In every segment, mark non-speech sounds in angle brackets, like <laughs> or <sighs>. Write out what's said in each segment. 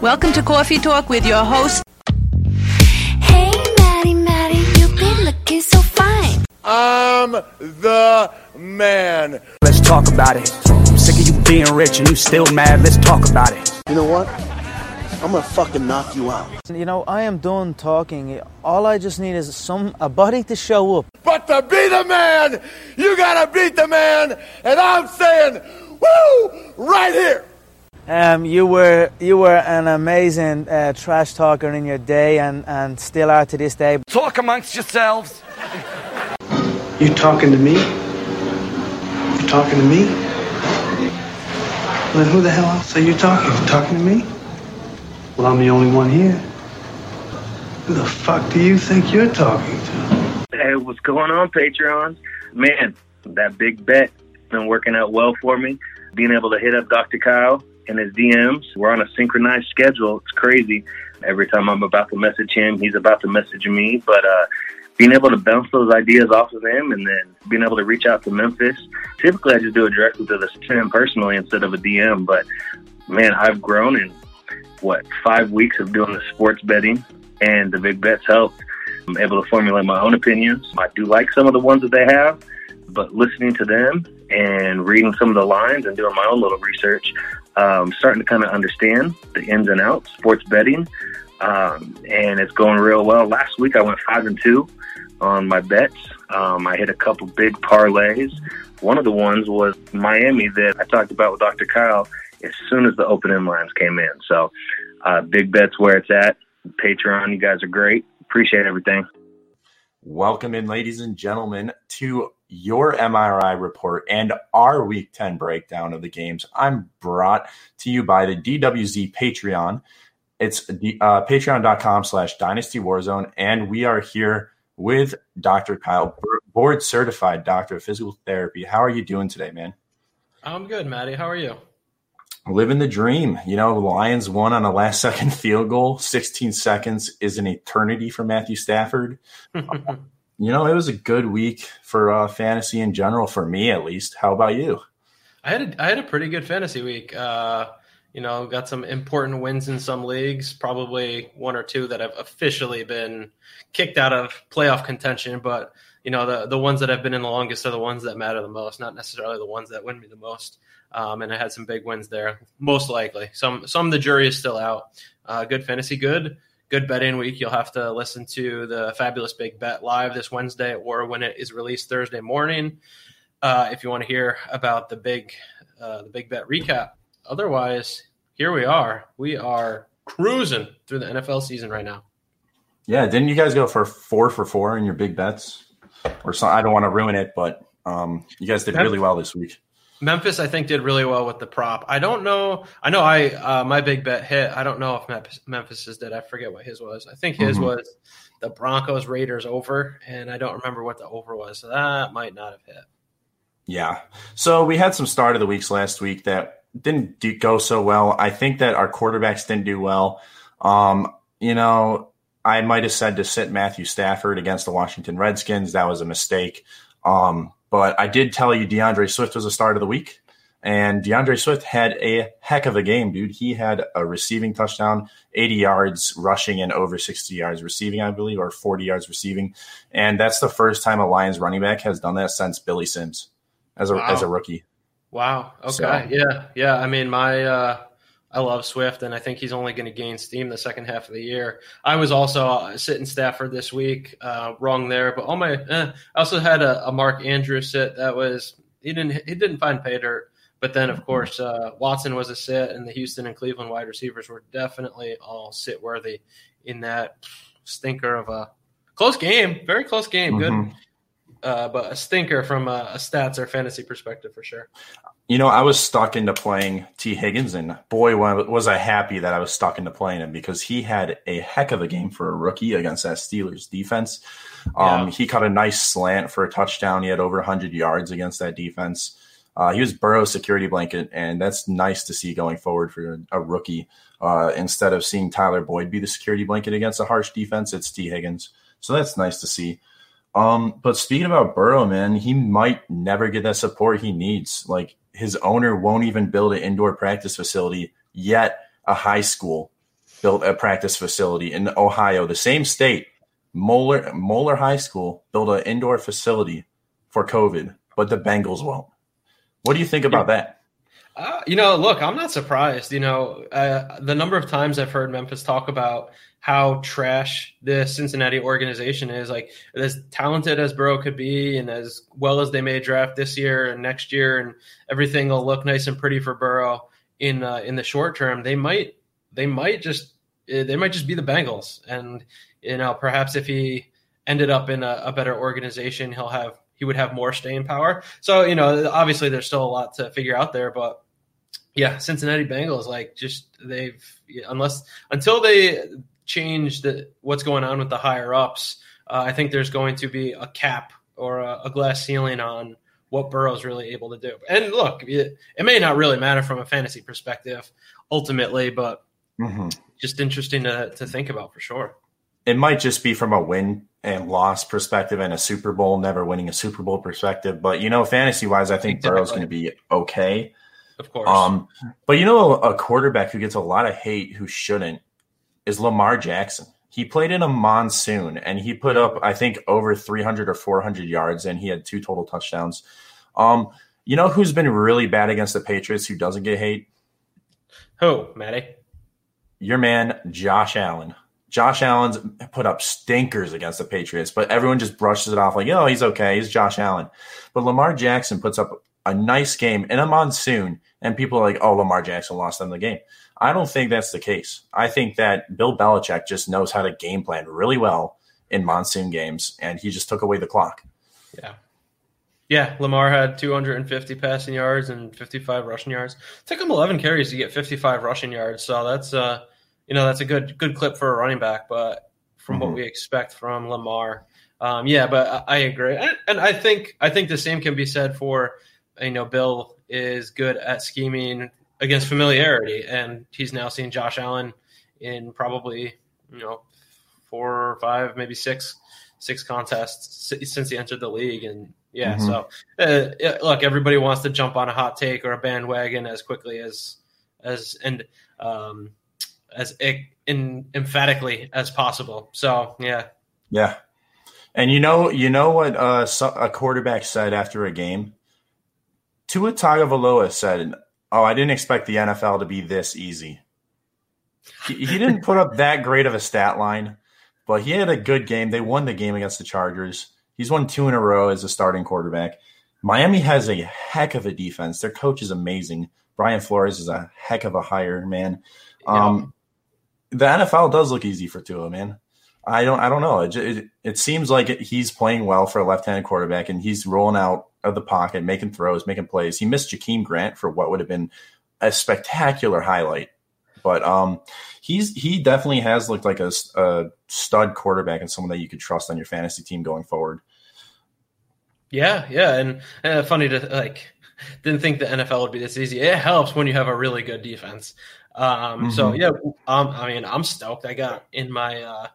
Welcome to Coffee Talk with your host. Hey, Maddie, Maddie, you've been looking so fine. I'm the man. Let's talk about it. I'm sick of you being rich and you still mad. Let's talk about it. You know what? I'm gonna fucking knock you out. You know, I am done talking. All I just need is some a body to show up. But to be the man, you gotta beat the man. And I'm saying, woo, right here. Um, you were you were an amazing uh, trash talker in your day, and, and still are to this day. Talk amongst yourselves. You talking to me? You talking to me? Then who the hell else are you talking? You talking to me? Well, I'm the only one here. Who the fuck do you think you're talking to? Hey, what's going on, Patreon? Man, that big bet been working out well for me. Being able to hit up Dr. Kyle in his DMs. We're on a synchronized schedule. It's crazy. Every time I'm about to message him, he's about to message me. But uh, being able to bounce those ideas off of him and then being able to reach out to Memphis. Typically, I just do it directly to the him personally instead of a DM. But man, I've grown in what five weeks of doing the sports betting, and the big bets helped. I'm able to formulate my own opinions. I do like some of the ones that they have, but listening to them and reading some of the lines and doing my own little research, um, starting to kind of understand the ins and outs, sports betting, um, and it's going real well. Last week I went five and two on my bets. Um, I hit a couple big parlays. One of the ones was Miami that I talked about with Dr. Kyle as soon as the open lines came in. So, uh, big bets where it's at. Patreon, you guys are great. Appreciate everything. Welcome in, ladies and gentlemen, to your MRI report and our Week 10 breakdown of the games. I'm brought to you by the DWZ Patreon. It's uh, patreon.com slash dynasty warzone, and we are here with Dr. Kyle, board certified doctor of physical therapy. How are you doing today, man? I'm good, Maddie. How are you? living the dream. You know, Lions won on a last second field goal. 16 seconds is an eternity for Matthew Stafford. <laughs> you know, it was a good week for uh, fantasy in general, for me at least. How about you? I had a, I had a pretty good fantasy week. Uh, you know, got some important wins in some leagues, probably one or two that have officially been kicked out of playoff contention, but you know, the the ones that have been in the longest are the ones that matter the most, not necessarily the ones that win me the most um, and I had some big wins there. Most likely, some some the jury is still out. Uh, good fantasy, good good betting week. You'll have to listen to the fabulous big bet live this Wednesday or when it is released Thursday morning. Uh, if you want to hear about the big uh, the big bet recap. Otherwise, here we are. We are cruising through the NFL season right now. Yeah, didn't you guys go for four for four in your big bets? Or some, I don't want to ruin it, but um, you guys did really well this week. Memphis, I think, did really well with the prop. I don't know. I know I uh, my big bet hit. I don't know if Memphis's did. I forget what his was. I think his mm-hmm. was the Broncos Raiders over, and I don't remember what the over was. So that might not have hit. Yeah. So we had some start of the weeks last week that didn't do, go so well. I think that our quarterbacks didn't do well. Um, you know, I might have said to sit Matthew Stafford against the Washington Redskins. That was a mistake. Um, but I did tell you D'Andre Swift was a start of the week. And D'Andre Swift had a heck of a game, dude. He had a receiving touchdown, 80 yards rushing, and over 60 yards receiving, I believe, or 40 yards receiving. And that's the first time a Lions running back has done that since Billy Sims as a, wow. as a rookie. Wow. Okay. So, yeah. Yeah. I mean, my, uh, I love Swift, and I think he's only going to gain steam the second half of the year. I was also uh, sitting Stafford this week, uh, wrong there, but all my eh, I also had a, a, Mark Andrews sit that was he didn't he didn't find pay dirt, but then of course uh, Watson was a sit, and the Houston and Cleveland wide receivers were definitely all sit worthy in that stinker of a close game, very close game, mm-hmm. good. Uh, but a stinker from a, a stats or fantasy perspective for sure. You know, I was stuck into playing T. Higgins, and boy, was I happy that I was stuck into playing him because he had a heck of a game for a rookie against that Steelers defense. Um, yeah. He caught a nice slant for a touchdown. He had over 100 yards against that defense. Uh, he was Burrow's security blanket, and that's nice to see going forward for a rookie. Uh, instead of seeing Tyler Boyd be the security blanket against a harsh defense, it's T. Higgins. So that's nice to see. Um, but speaking about Burrow, man, he might never get that support he needs. Like his owner won't even build an indoor practice facility, yet a high school built a practice facility in Ohio, the same state. Moeller Moeller High School built an indoor facility for COVID, but the Bengals won't. What do you think about that? Uh, you know, look, I'm not surprised. You know, uh, the number of times I've heard Memphis talk about how trash the Cincinnati organization is, like as talented as Burrow could be, and as well as they may draft this year and next year, and everything will look nice and pretty for Burrow in uh, in the short term. They might they might just eh, they might just be the Bengals, and you know, perhaps if he ended up in a, a better organization, he'll have he would have more staying power. So, you know, obviously there's still a lot to figure out there, but yeah, Cincinnati Bengals, like just they've unless until they change the what's going on with the higher ups, uh, I think there's going to be a cap or a, a, glass ceiling on what Burrow's really able to do. And look, it, it, may not really matter from a fantasy perspective ultimately, but mm-hmm. just interesting to to think about for sure it might just be from a win and loss perspective and a Super Bowl, never winning a Super Bowl perspective. But you know, fantasy wise, I think exactly. Burrow's going to be okay. Of course. Um, but you know, a quarterback who gets a lot of hate who shouldn't is Lamar Jackson. He played in a monsoon and he put up, I think, over 300 or 400 yards and he had two total touchdowns. Um, you know who's been really bad against the Patriots who doesn't get hate? Who, Matty? Your man, Josh Allen. Josh Allen's put up stinkers against the Patriots, but everyone just brushes it off like, oh, he's okay. He's Josh Allen. But Lamar Jackson puts up a nice game in a monsoon, and people are like, oh, Lamar Jackson lost them the game. I don't think that's the case. I think that Bill Belichick just knows how to game plan really well in monsoon games, and he just took away the clock. Yeah. Yeah, Lamar had 250 passing yards and 55 rushing yards. It took him 11 carries to get 55 rushing yards, so that's uh you know that's a good good clip for a running back. But from mm-hmm. what we expect from Lamar, um, yeah. But I, I agree, and, and, I think I think the same can be said for you know Bill is good at scheming against familiarity, and he's now seen Josh Allen in probably you know four or five, maybe six six contests since he entered the league, and yeah. Mm-hmm. So uh, look, everybody wants to jump on a hot take or a bandwagon as quickly as as and um, as in, emphatically as possible. So yeah, yeah. And you know, you know what uh, a quarterback said after a game. Tua Tagovailoa said, "Oh, I didn't expect the NFL to be this easy." He, he didn't put up that great of a stat line, but he had a good game. They won the game against the Chargers. He's won two in a row as a starting quarterback. Miami has a heck of a defense. Their coach is amazing. Brian Flores is a heck of a hire, man. Um, the NFL does look easy for Tua, man. I don't, I don't know. It, it, it seems like it, he's playing well for a left-handed quarterback, and he's rolling out of the pocket, making throws, making plays. He missed Jakeem Grant for what would have been a spectacular highlight, but um, he's he definitely has looked like a, a stud quarterback and someone that you could trust on your fantasy team going forward. Yeah, yeah, and uh, funny to like didn't think the NFL would be this easy. It helps when you have a really good defense. Um, mm-hmm. So yeah, um, I mean, I'm stoked. I got in my uh,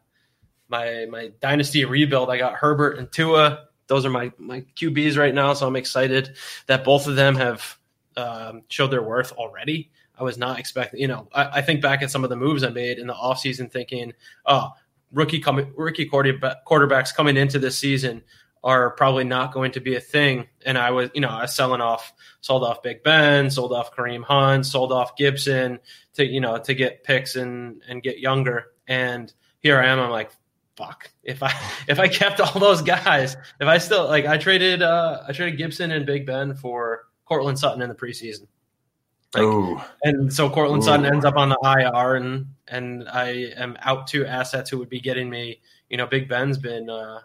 my my dynasty rebuild. I got Herbert and Tua. Those are my my QBs right now. So I'm excited that both of them have um, showed their worth already. I was not expecting. You know, I, I, think back at some of the moves I made in the offseason thinking, oh, rookie rookie quarterbacks coming into this season are probably not going to be a thing. And I was, you know, I was selling off, sold off Big Ben, sold off Kareem Hunt, sold off Gibson to, you know, to get picks and and get younger. And here I am. I'm like, fuck. If I <laughs> if I kept all those guys, if I still like, I traded uh I traded Gibson and Big Ben for Courtland Sutton in the preseason. Like, and so Courtland Ooh. Sutton ends up on the IR, and and I am out two assets who would be getting me. You know, Big Ben's been uh,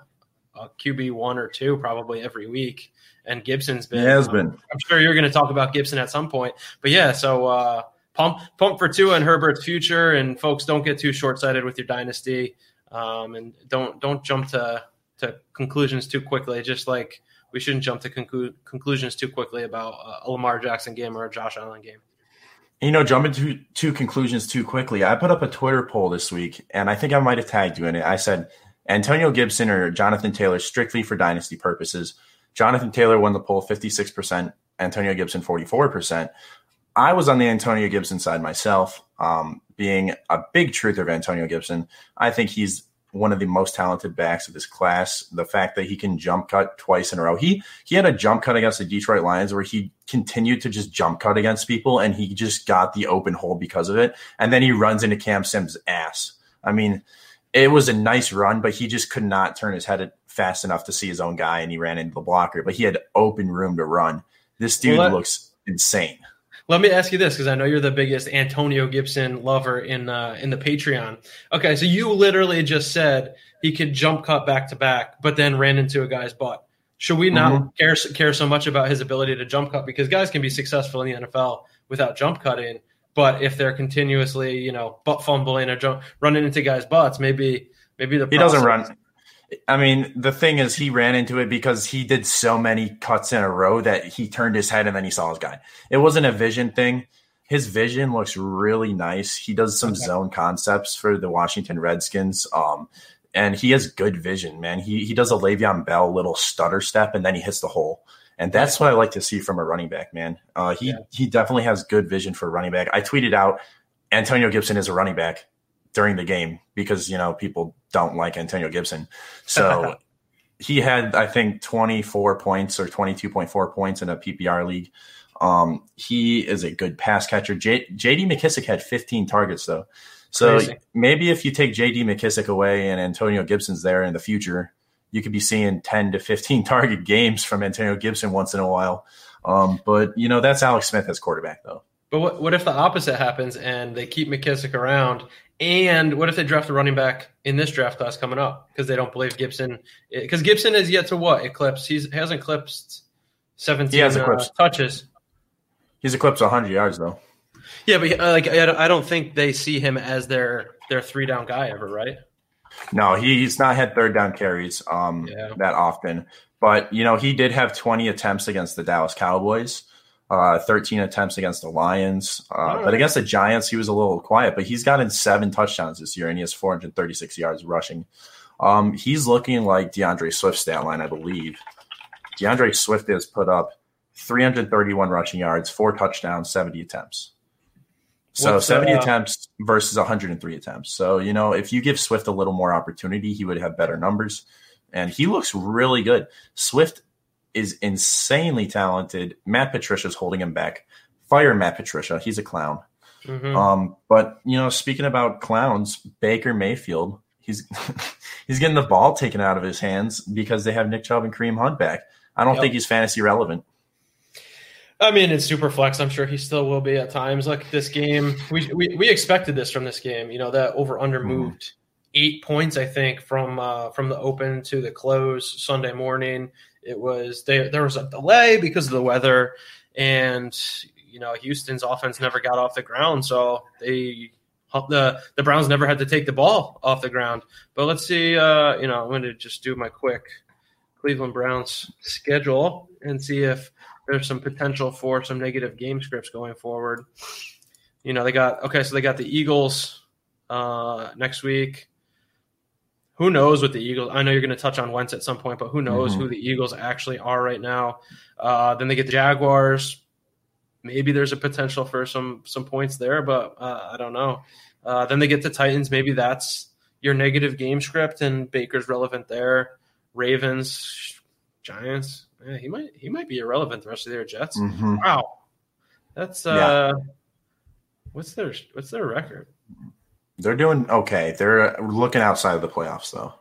a QB one or two probably every week. And Gibson's been. He has um, been. I'm sure you're going to talk about Gibson at some point. But yeah, so uh, pump pump for Tua and Herbert's future. And folks, don't get too short sighted with your dynasty, um, and don't don't jump to to conclusions too quickly. Just like we shouldn't jump to conclu- conclusions too quickly about a Lamar Jackson game or a Josh Allen game. You know, jumping to, to conclusions too quickly. I put up a Twitter poll this week, and I think I might have tagged you in it. I said, Antonio Gibson or Jonathan Taylor strictly for dynasty purposes. Jonathan Taylor won the poll 56%, Antonio Gibson 44%. I was on the Antonio Gibson side myself, um, being a big truther of Antonio Gibson. I think he's one of the most talented backs of this class. The fact that he can jump cut twice in a row. He he had a jump cut against the Detroit Lions where he continued to just jump cut against people and he just got the open hole because of it. And then he runs into Cam Sims' ass. I mean, it was a nice run, but he just could not turn his head fast enough to see his own guy and he ran into the blocker. But he had open room to run. This dude Well, that- looks insane. Let me ask you this because I know you're the biggest Antonio Gibson lover in uh, in the Patreon. Okay, so you literally just said he could jump cut back to back, but then ran into a guy's butt. Should we not Mhm. care care so much about his ability to jump cut because guys can be successful in the NFL without jump cutting, but if they're continuously you know butt fumbling or jump running into guys' butts, maybe maybe the He doesn't run. I mean, the thing is, he ran into it because he did so many cuts in a row that he turned his head and then he saw his guy. It wasn't a vision thing. His vision looks really nice. He does some zone concepts for the Washington Redskins. Um, and he has good vision, man. He he does a Le'Veon Bell little stutter step and then he hits the hole. And that's what I like to see from a running back, man. Uh, he he definitely has good vision for a running back. I tweeted out Antonio Gibson is a running back during the game because you know people don't like Antonio Gibson. <laughs> So he had I think 24 points or 22.4 points in a PPR league. Um, he is a good pass catcher. J- JD McKissic had 15 targets though. So Crazy. maybe if you take JD McKissic away and Antonio Gibson's there in the future, you could be seeing 10 to 15 <laughs> target games from Antonio Gibson once in a while. Um, but you know, that's Alex Smith as quarterback though. But what, what if the opposite happens and they keep McKissic around? And what if they draft a running back in this draft class coming up because they don't believe Gibson? Because Gibson is yet to what eclipse? He's he hasn't eclipsed seventeen He has uh, touches. He's eclipsed 100 yards though. Yeah, but uh, like I don't- think they see him as their their three down guy ever, right? No, he's not had third down carries um, Yeah. that often. But, you know, he did have 20 attempts against the Dallas Cowboys, uh, 13 attempts against the Lions. Uh. But against the Giants, he was a little quiet. But he's gotten seven touchdowns this year, and he has 436 yards rushing. Um, he's looking like D'Andre Swift's stat line, I believe. D'Andre Swift has put up 331 rushing yards, four touchdowns, 70 attempts. So What's, 70 uh, attempts versus 103 attempts. So, you know, if you give Swift a little more opportunity, he would have better numbers. And he looks really good. Swift is insanely talented. Matt Patricia's holding him back. Fire Matt Patricia. He's a clown. Mhm. Um, but you know, speaking about clowns, Baker Mayfield, he's <laughs> he's getting the ball taken out of his hands because they have Nick Chubb and Kareem Hunt back. I don't Yep. think he's fantasy relevant. I mean, it's super flex. I'm sure he still will be at times. Like this game, we we, we expected this from this game. You know, that over under moved eight points. I think from uh, from the open to the close Sunday morning. It was they, there was a delay because of the weather, and you know Houston's offense never got off the ground, so they the the Browns never had to take the ball off the ground. But let's see. Uh, you know, I'm going to just do my quick Cleveland Browns schedule and see if there's some potential for some negative game scripts going forward. You know, they got okay, so they got the Eagles uh, next week. Who knows what the Eagles? I know you're going to touch on Wentz at some point, but who knows Mhm. who the Eagles actually are right now? Uh, then they get the Jaguars. Maybe there's a potential for some some points there, but uh, I don't know. Uh, then they get the Titans. Maybe that's your negative game script, and Baker's relevant there. Ravens, Giants. Yeah, he might he might be irrelevant the rest of their Jets. Mhm. Wow, that's uh, what's their what's their record? They're doing okay. They're looking outside of the playoffs, though.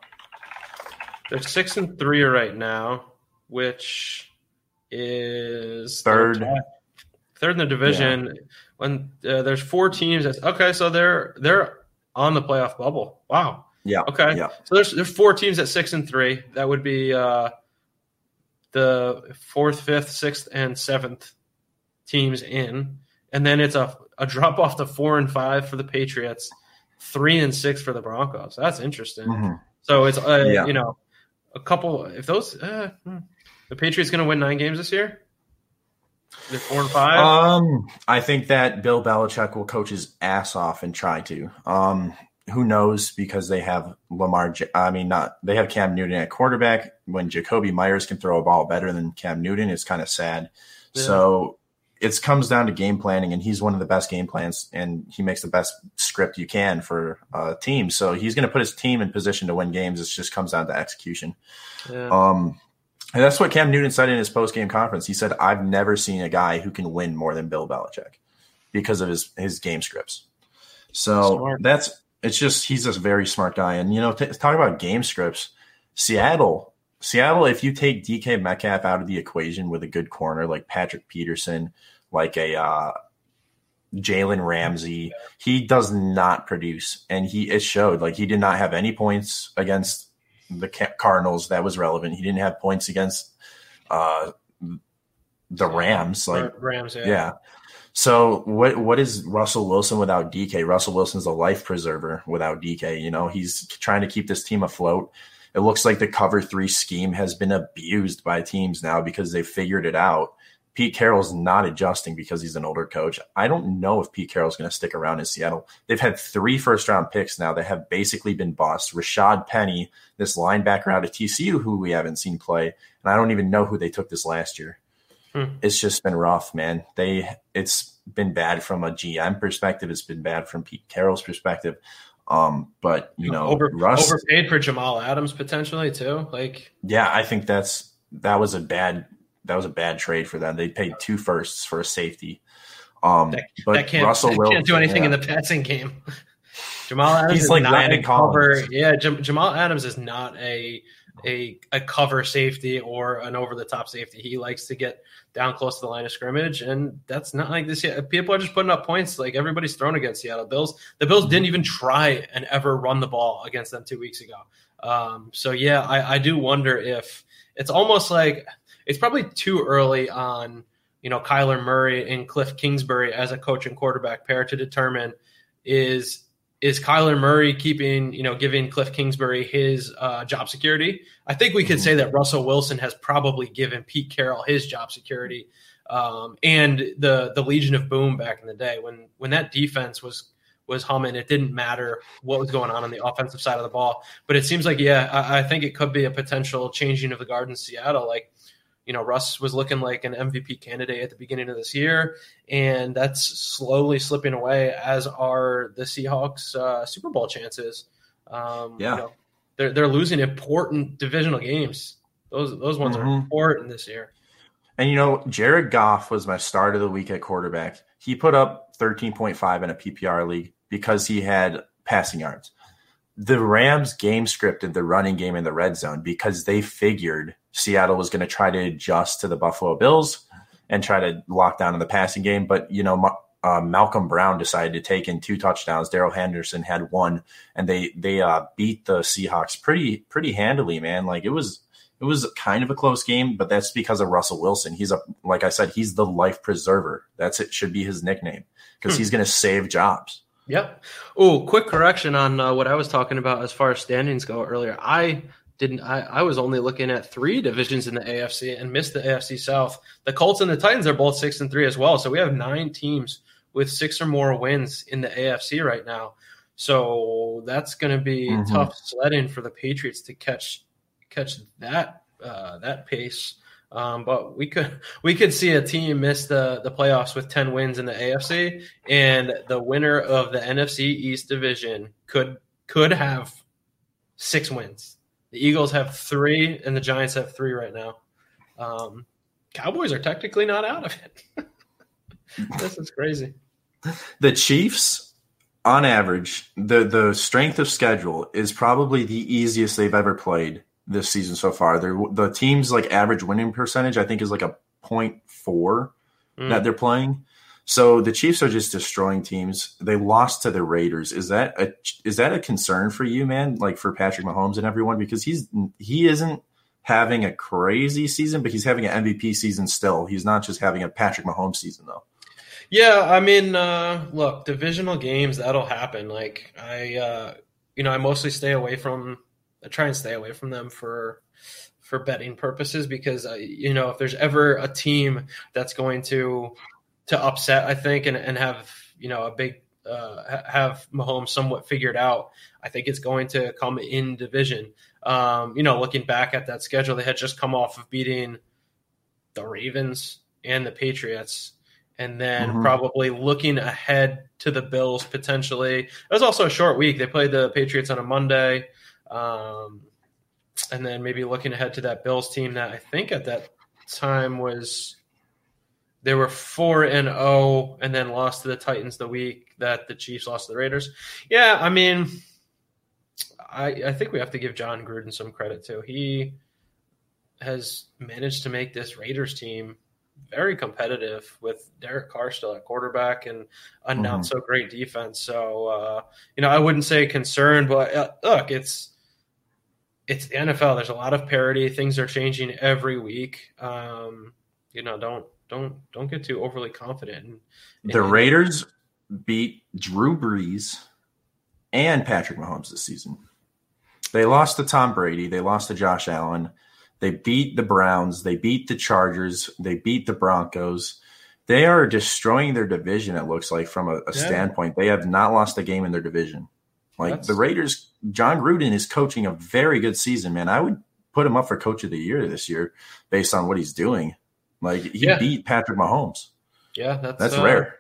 They're six and three right now, which is Third. third in the division. When uh, there's four teams, that's okay. So they're they're on the playoff bubble. Wow. Yeah. Okay. Yeah. So there's there's four teams at six and three. That would be uh, the fourth, fifth, sixth, and seventh teams in, and then it's a a drop off to four and five for the Patriots, three and six for the Broncos. That's interesting. Mhm. So it's uh, Yeah. you know a couple. If those uh, hmm. the Patriots going to win nine games this year, they're four and five. Um, I think that Bill Belichick will coach his ass off and try to. Um, who knows? Because they have Lamar. I mean, not they have Cam Newton at quarterback. When Jakobi Meyers can throw a ball better than Cam Newton, it's kind of sad. Yeah. So it comes down to game planning, and he's one of the best game plans, and he makes the best script you can for a team. So he's going to put his team in position to win games. It just comes down to execution. Yeah. Um, and that's what Cam Newton said in his post game conference. He said, "I've never seen a guy who can win more than Bill Belichick because of his his game scripts." So Smart. that's it's just he's a very smart guy. And you know, t- talk about game scripts. Seattle, Seattle. If you take DK Metcalf out of the equation with a good corner like Patrick Peterson, like a uh, Jalen Ramsey, he does not produce, and he it showed. Like he did not have any points against the Cardinals that was relevant. He didn't have points against uh, the Rams. Like Rams, yeah. yeah. So what what is Russell Wilson without DK? Russell Wilson's a life preserver without DK. You know, he's trying to keep this team afloat. It looks like the cover three scheme has been abused by teams now because they figured it out. Pete Carroll's not adjusting because he's an older coach. I don't know if Pete Carroll's going to stick around in Seattle. They've had three first round picks now that have basically been bust. Rashad Penny, this linebacker out of TCU, who we haven't seen play, and I don't even know who they took this last year. Hmm. It's just been rough, man. They it's been bad from a GM perspective. It's been bad from Pete Carroll's perspective. Um, but you know, Over, Russ, overpaid for Jamal Adams potentially too. Like yeah, I think that's that was a bad that was a bad trade for them. They paid two firsts for a safety. Um, that, but that can't, Russell Wilson can't do anything in the passing game. <laughs> Jamal Adams He's is like not Landon a cover. Collins. Yeah, Jam- Jamal Adams is not a a a cover safety or an over the top safety. He likes to get down close to the line of scrimmage, and that's not like this yet. People are just putting up points. Like everybody's thrown against Seattle Bills. The Bills didn't even try and ever run the ball against them two weeks ago. Um, so yeah, I, I do wonder if it's almost like it's probably too early on. You know, Kyler Murray and Cliff Kingsbury as a coach and quarterback pair to determine is is Kyler Murray keeping, you know, giving Cliff Kingsbury his uh, job security? I think we could say that Russell Wilson has probably given Pete Carroll his job security, um, and the the Legion of Boom back in the day when when that defense was was humming. It didn't matter what was going on on the offensive side of the ball, but it seems like yeah, I, I think it could be a potential changing of the guard in Seattle, like you know, Russ was looking like an MVP candidate at the beginning of this year, and that's slowly slipping away, as are the Seahawks' uh, Super Bowl chances. Um, Yeah. you know, they're they're losing important divisional games. Those those ones are Mhm. important this year. And you know, Jared Goff was my start of the week at quarterback. He put up 13.5 in a PPR league because he had passing yards. The Rams game scripted the running game in the red zone because they figured Seattle was going to try to adjust to the Buffalo Bills and try to lock down in the passing game. But, you know, uh, Malcolm Brown decided to take in two touchdowns. Darrell Henderson had one, and they they uh, beat the Seahawks pretty pretty handily, man. Like it was it was kind of a close game, but that's because of Russell Wilson. He's a like I said, he's the life preserver. That's it. Should be his nickname because Hmm. he's going to save jobs. Yep. Oh, quick correction on uh, what I was talking about as far as standings go earlier. I didn't. I, I was only looking at three divisions in the AFC and missed the AFC South. The Colts and the Titans are both six and three as well. So we have nine teams with six or more wins in the AFC right now. So that's going to be Mhm. tough sledding for the Patriots to catch catch that uh, that pace. Um, but we could <laughs> we could see a team miss the the playoffs with ten wins in the AFC, and the winner of the NFC East division could could have six wins. The Eagles have three, and the Giants have three right now. Um, Cowboys are technically not out of it. <laughs> this is crazy. The Chiefs, on average, the the strength of schedule is probably the easiest they've ever played this season so far. They're, the team's like average winning percentage, I think, is like a four Mm. that they're playing. So the Chiefs are just destroying teams. They lost to the Raiders. Is that a is that a concern for you, man? Like for Patrick Mahomes and everyone because he's he isn't having a crazy season, but he's having an MVP season still. He's not just having a Patrick Mahomes season though. Yeah, I mean, uh, look, divisional games that'll happen. Like I, uh, you know, I mostly stay away from. I try and stay away from them for for betting purposes because uh, you know if there's ever a team that's going to to upset, I think, and and have you know a big uh, ha- have Mahomes somewhat figured out. I think it's going to come in division. Um, you know, looking back at that schedule, they had just come off of beating the Ravens, and the Patriots, and then Mhm. probably looking ahead to the Bills potentially. It was also a short week. They played the Patriots on a Monday, um, and then maybe looking ahead to that Bills team that I think at that time was they were four and zero, and then lost to the Titans the week that the Chiefs lost to the Raiders. Yeah, I mean, I I think we have to give Jon Gruden some credit too. He has managed to make this Raiders team very competitive with Derek Carr still at quarterback and a not Mhm. so great defense. So uh, you know, I wouldn't say concerned, but uh, look, it's it's the NFL. There's a lot of parity. Things are changing every week. Um, you know, don't don't don't get too overly confident. in- The in- Raiders beat Drew Brees and Patrick Mahomes this season. They lost to Tom Brady. They lost to Josh Allen. They beat the Browns. They beat the Chargers. They beat the Broncos. They are destroying their division, it looks like, from a, a Yeah. standpoint. They have not lost a game in their division. Like That's- the Raiders, Jon Gruden is coaching a very good season, man. I would put him up for coach of the year this year based on what he's doing. Like he Yeah. beat Patrick Mahomes. Yeah, that's That's uh, rare.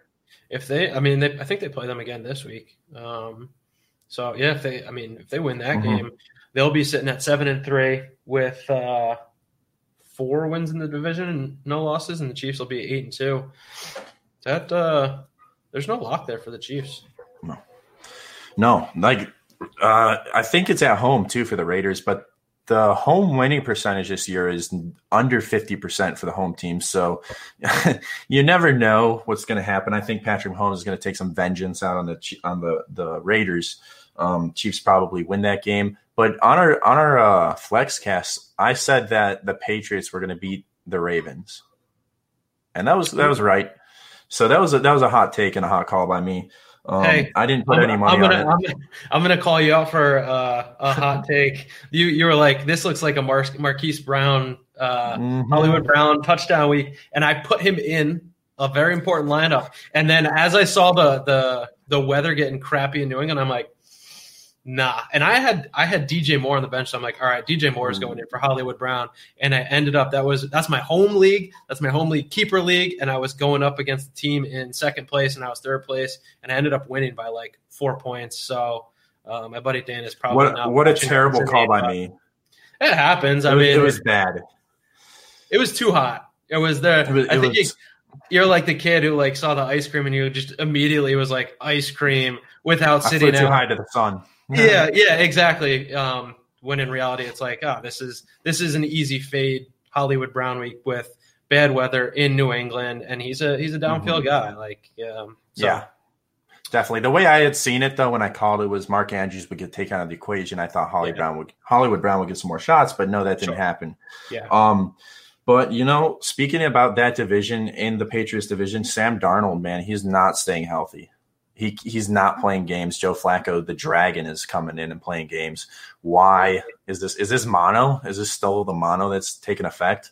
If they, I mean, they, I think they play them again this week. Um, so yeah, if they, I mean, if they win that Mhm. game, they'll be sitting at seven and three with uh, four wins in the division and no losses, and the Chiefs will be eight and two. That uh, there's no lock there for the Chiefs. No, no, like uh, I think it's at home too for the Raiders, but the home winning percentage this year is under 50% for the home team. So <laughs> you never know what's going to happen. I think Patrick Mahomes is going to take some vengeance out on the on the the Raiders. Um, Chiefs probably win that game, but on our on our uh, flex cast, I said that the Patriots were going to beat the Ravens, and that was that was right. So that was a, that was a hot take and a hot call by me. Um, Hey, I didn't put I'm, any I'm money gonna, on it. I'm, gonna, I'm gonna call you out for uh, a hot take. You you were like, this looks like a Mar- Marquise Brown, uh, Mhm. Hollywood Brown touchdown week, and I put him in a very important lineup. And then as I saw the the the weather getting crappy in New England, I'm like, nah. And I had I had DJ Moore on the bench, so I'm like, all right, DJ Moore is going in for Hollywood Brown, and I ended up that was that's my home league, that's my home league keeper league, and I was going up against the team in second place, and I was third place, and I ended up winning by like four points. So. Uh, my buddy Dan is probably What not what a terrible call by me. It happens. I It was, mean, it was bad. it was too hot. It was the. It was- I think was- you, are like the kid who like saw the ice cream and you just immediately was like ice cream without I sitting flew too high to the sun. Yeah, yeah, exactly. Um, when in reality, it's like, oh, this is this is an easy fade Hollywood Brown week with bad weather in New England, and he's a he's a downfield guy. Like, um, so, Yeah, definitely. The way I had seen it though, when I called it, was Mark Andrews would get taken out of the equation. I thought Holly Yeah. Brown would Hollywood Brown would get some more shots, but no, that didn't Sure. happen. yeah. Um, but you know, speaking about that division in the Patriots division, Sam Darnold, man, he's not staying healthy. He he's not playing games. Joe Flacco, the Dragon, is coming in and playing games. Why is this? Is this mono? Is this still the mono that's taking effect?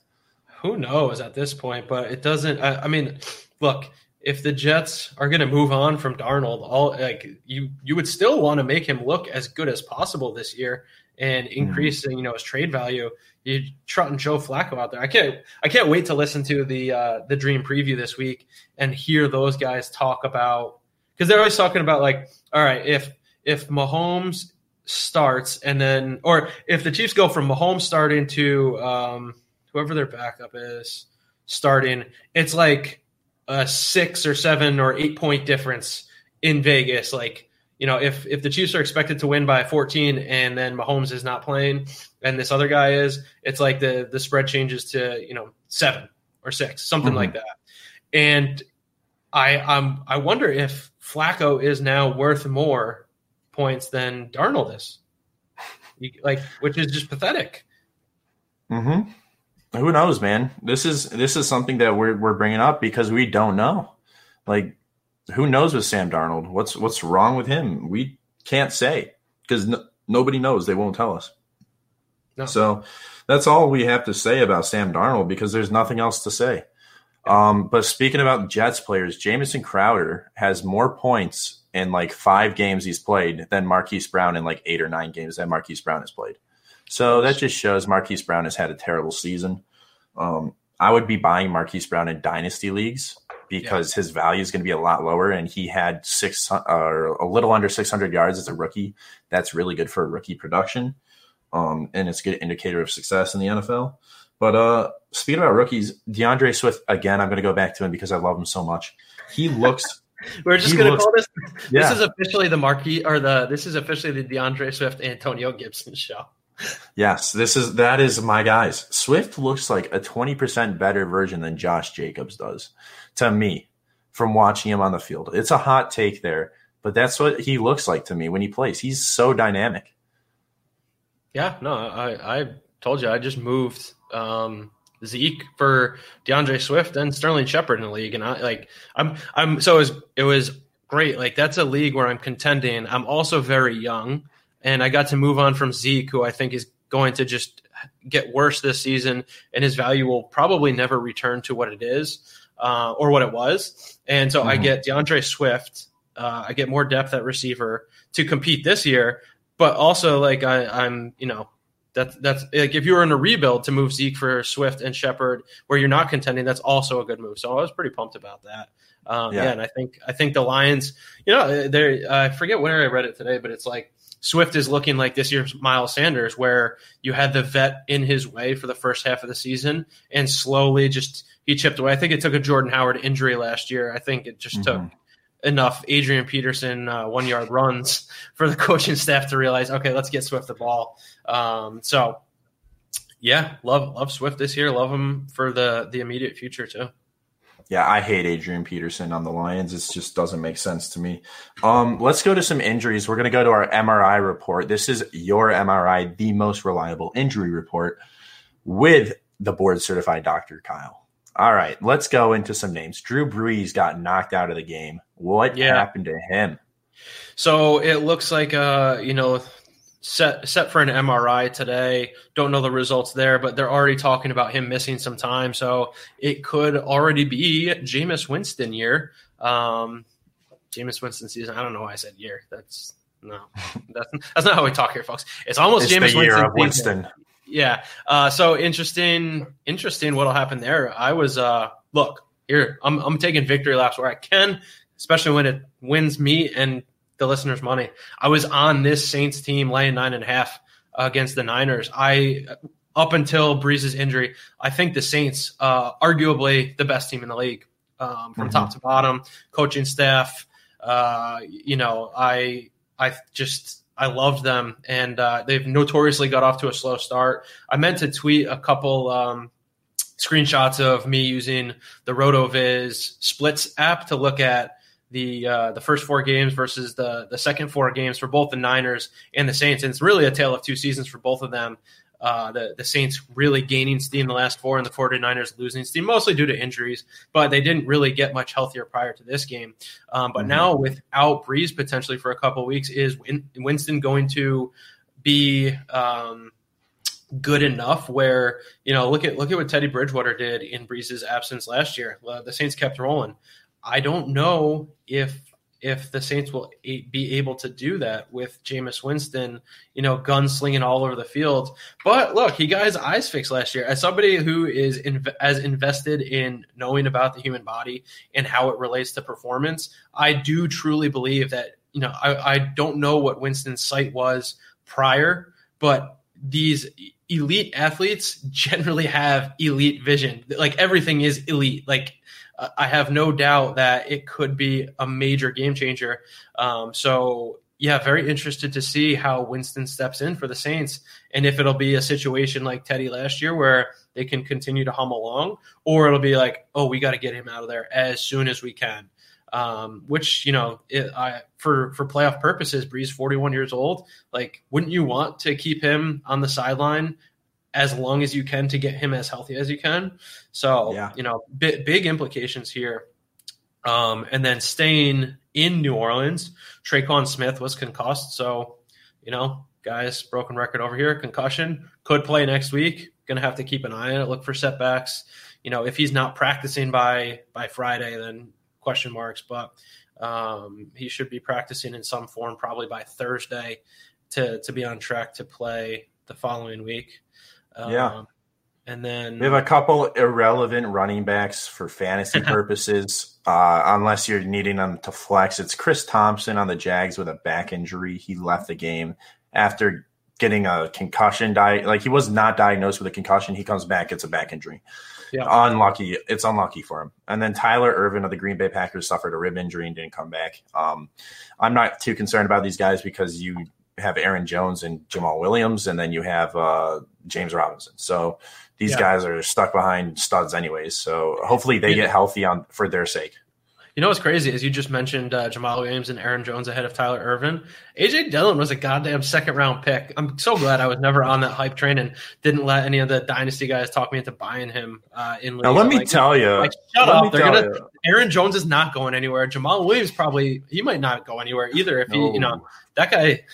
who knows at this point but it doesn't I, I mean look if the jets are going to move on from darnold all like you you would still want to make him look as good as possible this year and increasing you know his trade value you trotting joe flacco out there i can't i can't wait to listen to the uh the dream preview this week and hear those guys talk about because they're always talking about like all right if if mahomes starts and then or if the chiefs go from mahomes starting to um whoever their backup is starting, it's like a six or seven or eight point difference in Vegas. Like, you know, if if the Chiefs are expected to win by 14 and then Mahomes is not playing and this other guy is, it's like the the spread changes to, you know, seven or six, something Mhm. like that. And I um I wonder if Flacco is now worth more points than Darnold is. Like, which is just pathetic. Mm-hmm. Who knows, man? This is this is something that we're we're bringing up because we don't know. Like, who knows with Sam Darnold? What's what's wrong with him? We can't say because no, nobody knows. They won't tell us. No. So that's all we have to say about Sam Darnold because there's nothing else to say. Um, but speaking about Jets players, Jamison Crowder has more points in like five games he's played than Marquise Brown in like eight or nine games that Marquise Brown has played. So that just shows Marquise Brown has had a terrible season. Um, I would be buying Marquise Brown in dynasty leagues because his value is going to be a lot lower. And he had six or a little under 600 yards as a rookie. That's really good for a rookie production. Um, and it's a good indicator of success in the NFL. But uh, speaking about rookies, D'Andre Swift again. I'm going to go back to him because I love him so much. He looks. <laughs> We're just going to call this. <laughs> Yeah. This is officially the marquee or the. This is officially the D'Andre Swift Antonio Gibson show. <laughs> Yes, this is that is my guys. Swift looks like a 20% better version than Josh Jacobs does to me from watching him on the field. It's a hot take there, but that's what he looks like to me when he plays. He's so dynamic. Yeah, no, I I told you I just moved um, Zeke for D'Andre Swift and Sterling Shepard in the league, and I like I'm I'm so it was it was great. Like that's a league where I'm contending. I'm also very young, and I got to move on from Zeke, who I think is going to just get worse this season, and his value will probably never return to what it is uh, or what it was. And so I Mhm. get D'Andre Swift. Uh, I get more depth at receiver to compete this year, but also like I, I'm, you know, that's that's like if you were in a rebuild to move Zeke for Swift and Shepard, where you're not contending, that's also a good move. So I was pretty pumped about that. Um, yeah. Yeah. and I think I think the Lions, you know, they I forget where I read it today, but it's like Swift is looking like this year's Miles Sanders, where you had the vet in his way for the first half of the season, and slowly just he chipped away. I think it took a Jordan Howard injury last year. I think it just took Mhm. enough Adrian Peterson uh, one yard runs <laughs> for the coaching staff to realize, okay, let's get Swift the ball. Um, so, yeah, love love Swift this year. Love him for the the immediate future too. Yeah, I hate Adrian Peterson on the Lions. It just doesn't make sense to me. Um, let's go to some injuries. We're going to go to our MRI report. This is your MRI, the most reliable injury report with the board certified Dr. Kyle. All right, let's go into some names. Drew Brees got knocked out of the game. What Yeah. happened to him? So it looks like uh, you know, set set for an MRI today. Don't know the results there, but they're already talking about him missing some time. So it could already be Jameis Winston year. Um, Jameis Winston season. I don't know why I said year. That's no, <laughs> that's that's not how we talk here, folks. It's almost It's Jameis Winston. Winston. Yeah. Uh, so interesting, interesting what'll happen there. I was uh look, here, I'm I'm taking victory laps where I can, especially when it wins me and the listeners money. I was on this Saints team laying nine and a half against the Niners. I up until Brees's injury, I think the Saints, uh, arguably the best team in the league, um, from Mhm. top to bottom, coaching staff. Uh, you know, I I just I loved them, and uh, they've notoriously got off to a slow start. I meant to tweet a couple um, screenshots of me using the RotoViz Splits app to look at the uh, the first four games versus the the second four games for both the Niners and the Saints. And it's really a tale of two seasons for both of them. Uh, the, the Saints really gaining steam the last four, and the 49ers losing steam, mostly due to injuries, but they didn't really get much healthier prior to this game. Um, but Mhm. now, without Brees potentially for a couple of weeks, is Win- Winston going to be um, good enough where you know look at look at what Teddy Bridgewater did in Brees's absence last year. Uh, the Saints kept rolling. I don't know if if the Saints will be able to do that with Jameis Winston, you know, gunslinging all over the field. But look, he got his eyes fixed last year. As somebody who is inv- as invested in knowing about the human body and how it relates to performance, I do truly believe that. You know, I, I don't know what Winston's sight was prior, but these elite athletes generally have elite vision. Like everything is elite. Like I have no doubt that it could be a major game changer. Um, so yeah, very interested to see how Winston steps in for the Saints and if it'll be a situation like Teddy last year where they can continue to hum along, or it'll be like, oh, we got to get him out of there as soon as we can. Um, which you know, it, I, for for playoff purposes, forty one years old. Like, wouldn't you want to keep him on the sideline as long as you can to get him as healthy as you can? So Yeah. you know, big, big implications here. Um, and then staying in New Orleans, Tre'Quan Smith was concussed. So, you know, guys, broken record over here, concussion, could play next week. Going to have to keep an eye on it, look for setbacks. You know, if he's not practicing by by Friday, then question marks. But um, he should be practicing in some form probably by Thursday to to be on track to play the following week. Um, Yeah. and then We have a couple irrelevant running backs for fantasy <laughs> purposes, uh, unless you're needing them to flex. It's Chris Thompson on the Jags with a back injury. He left the game after getting a concussion. Di- like he was not diagnosed with a concussion. He comes back, gets a back injury. Yeah. Unlucky. It's unlucky for him. And then Tyler Ervin of the Green Bay Packers suffered a rib injury and didn't come back. Um, I'm not too concerned about these guys because you have Aaron Jones and Jamaal Williams, and then you have uh, James Robinson. So these Yeah. guys are stuck behind studs anyways. So hopefully they get healthy on for their sake. You know what's crazy is you just mentioned uh, Jamaal Williams and Aaron Jones ahead of Tyler Ervin. AJ Dillon was a goddamn second round pick. I'm so glad I was never on that hype train and didn't let any of the dynasty guys talk me into buying him uh, in. Now league. let me Like, tell you. Like, shut up! They're gonna. you. Aaron Jones is not going anywhere. Jamaal Williams probably he might not go anywhere either. If he, you know, that guy.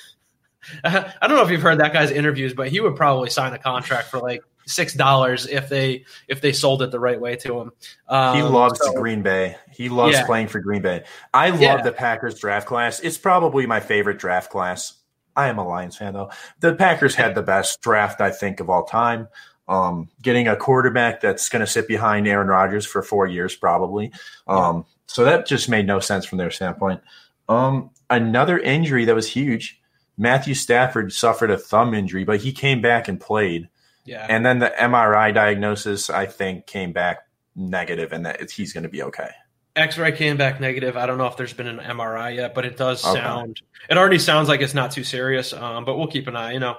<laughs> I don't know if you've heard that guy's interviews, but he would probably sign a contract for like six dollars if they if they sold it the right way to him. Um, He loves so- Green Bay. He loves Yeah. playing for Green Bay. I love Yeah. the Packers draft class. It's probably my favorite draft class. I am a Lions fan though. The Packers had the best draft I think of all time. Um, getting a quarterback that's going to sit behind Aaron Rodgers for four years probably. Um, so that just made no sense from their standpoint. Um, another injury that was huge. Matthew Stafford suffered a thumb injury, but he came back and played. Yeah, And then the MRI diagnosis, I think, came back negative, and that he's going to be okay. X-ray came back negative. I don't know if there's been an MRI yet, but it does Okay. sound. It already sounds like it's not too serious. Um, but we'll keep an eye. You know,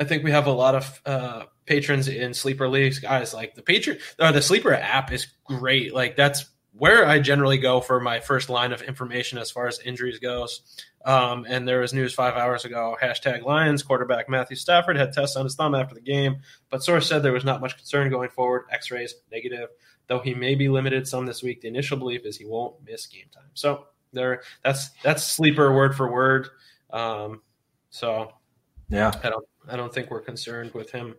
I think we have a lot of uh, patrons in sleeper leagues. Guys, like the patron or the sleeper app is great. Like that's where I generally go for my first line of information as far as injuries goes. Um, and there was news five hours ago. Hashtag Lions quarterback Matthew Stafford had tests on his thumb after the game, but source said there was not much concern going forward. X-rays negative though he may be limited some this week. The initial belief is he won't miss game time. So there, that's that's sleeper word for word. Um, so Yeah. I don't I don't think we're concerned with him.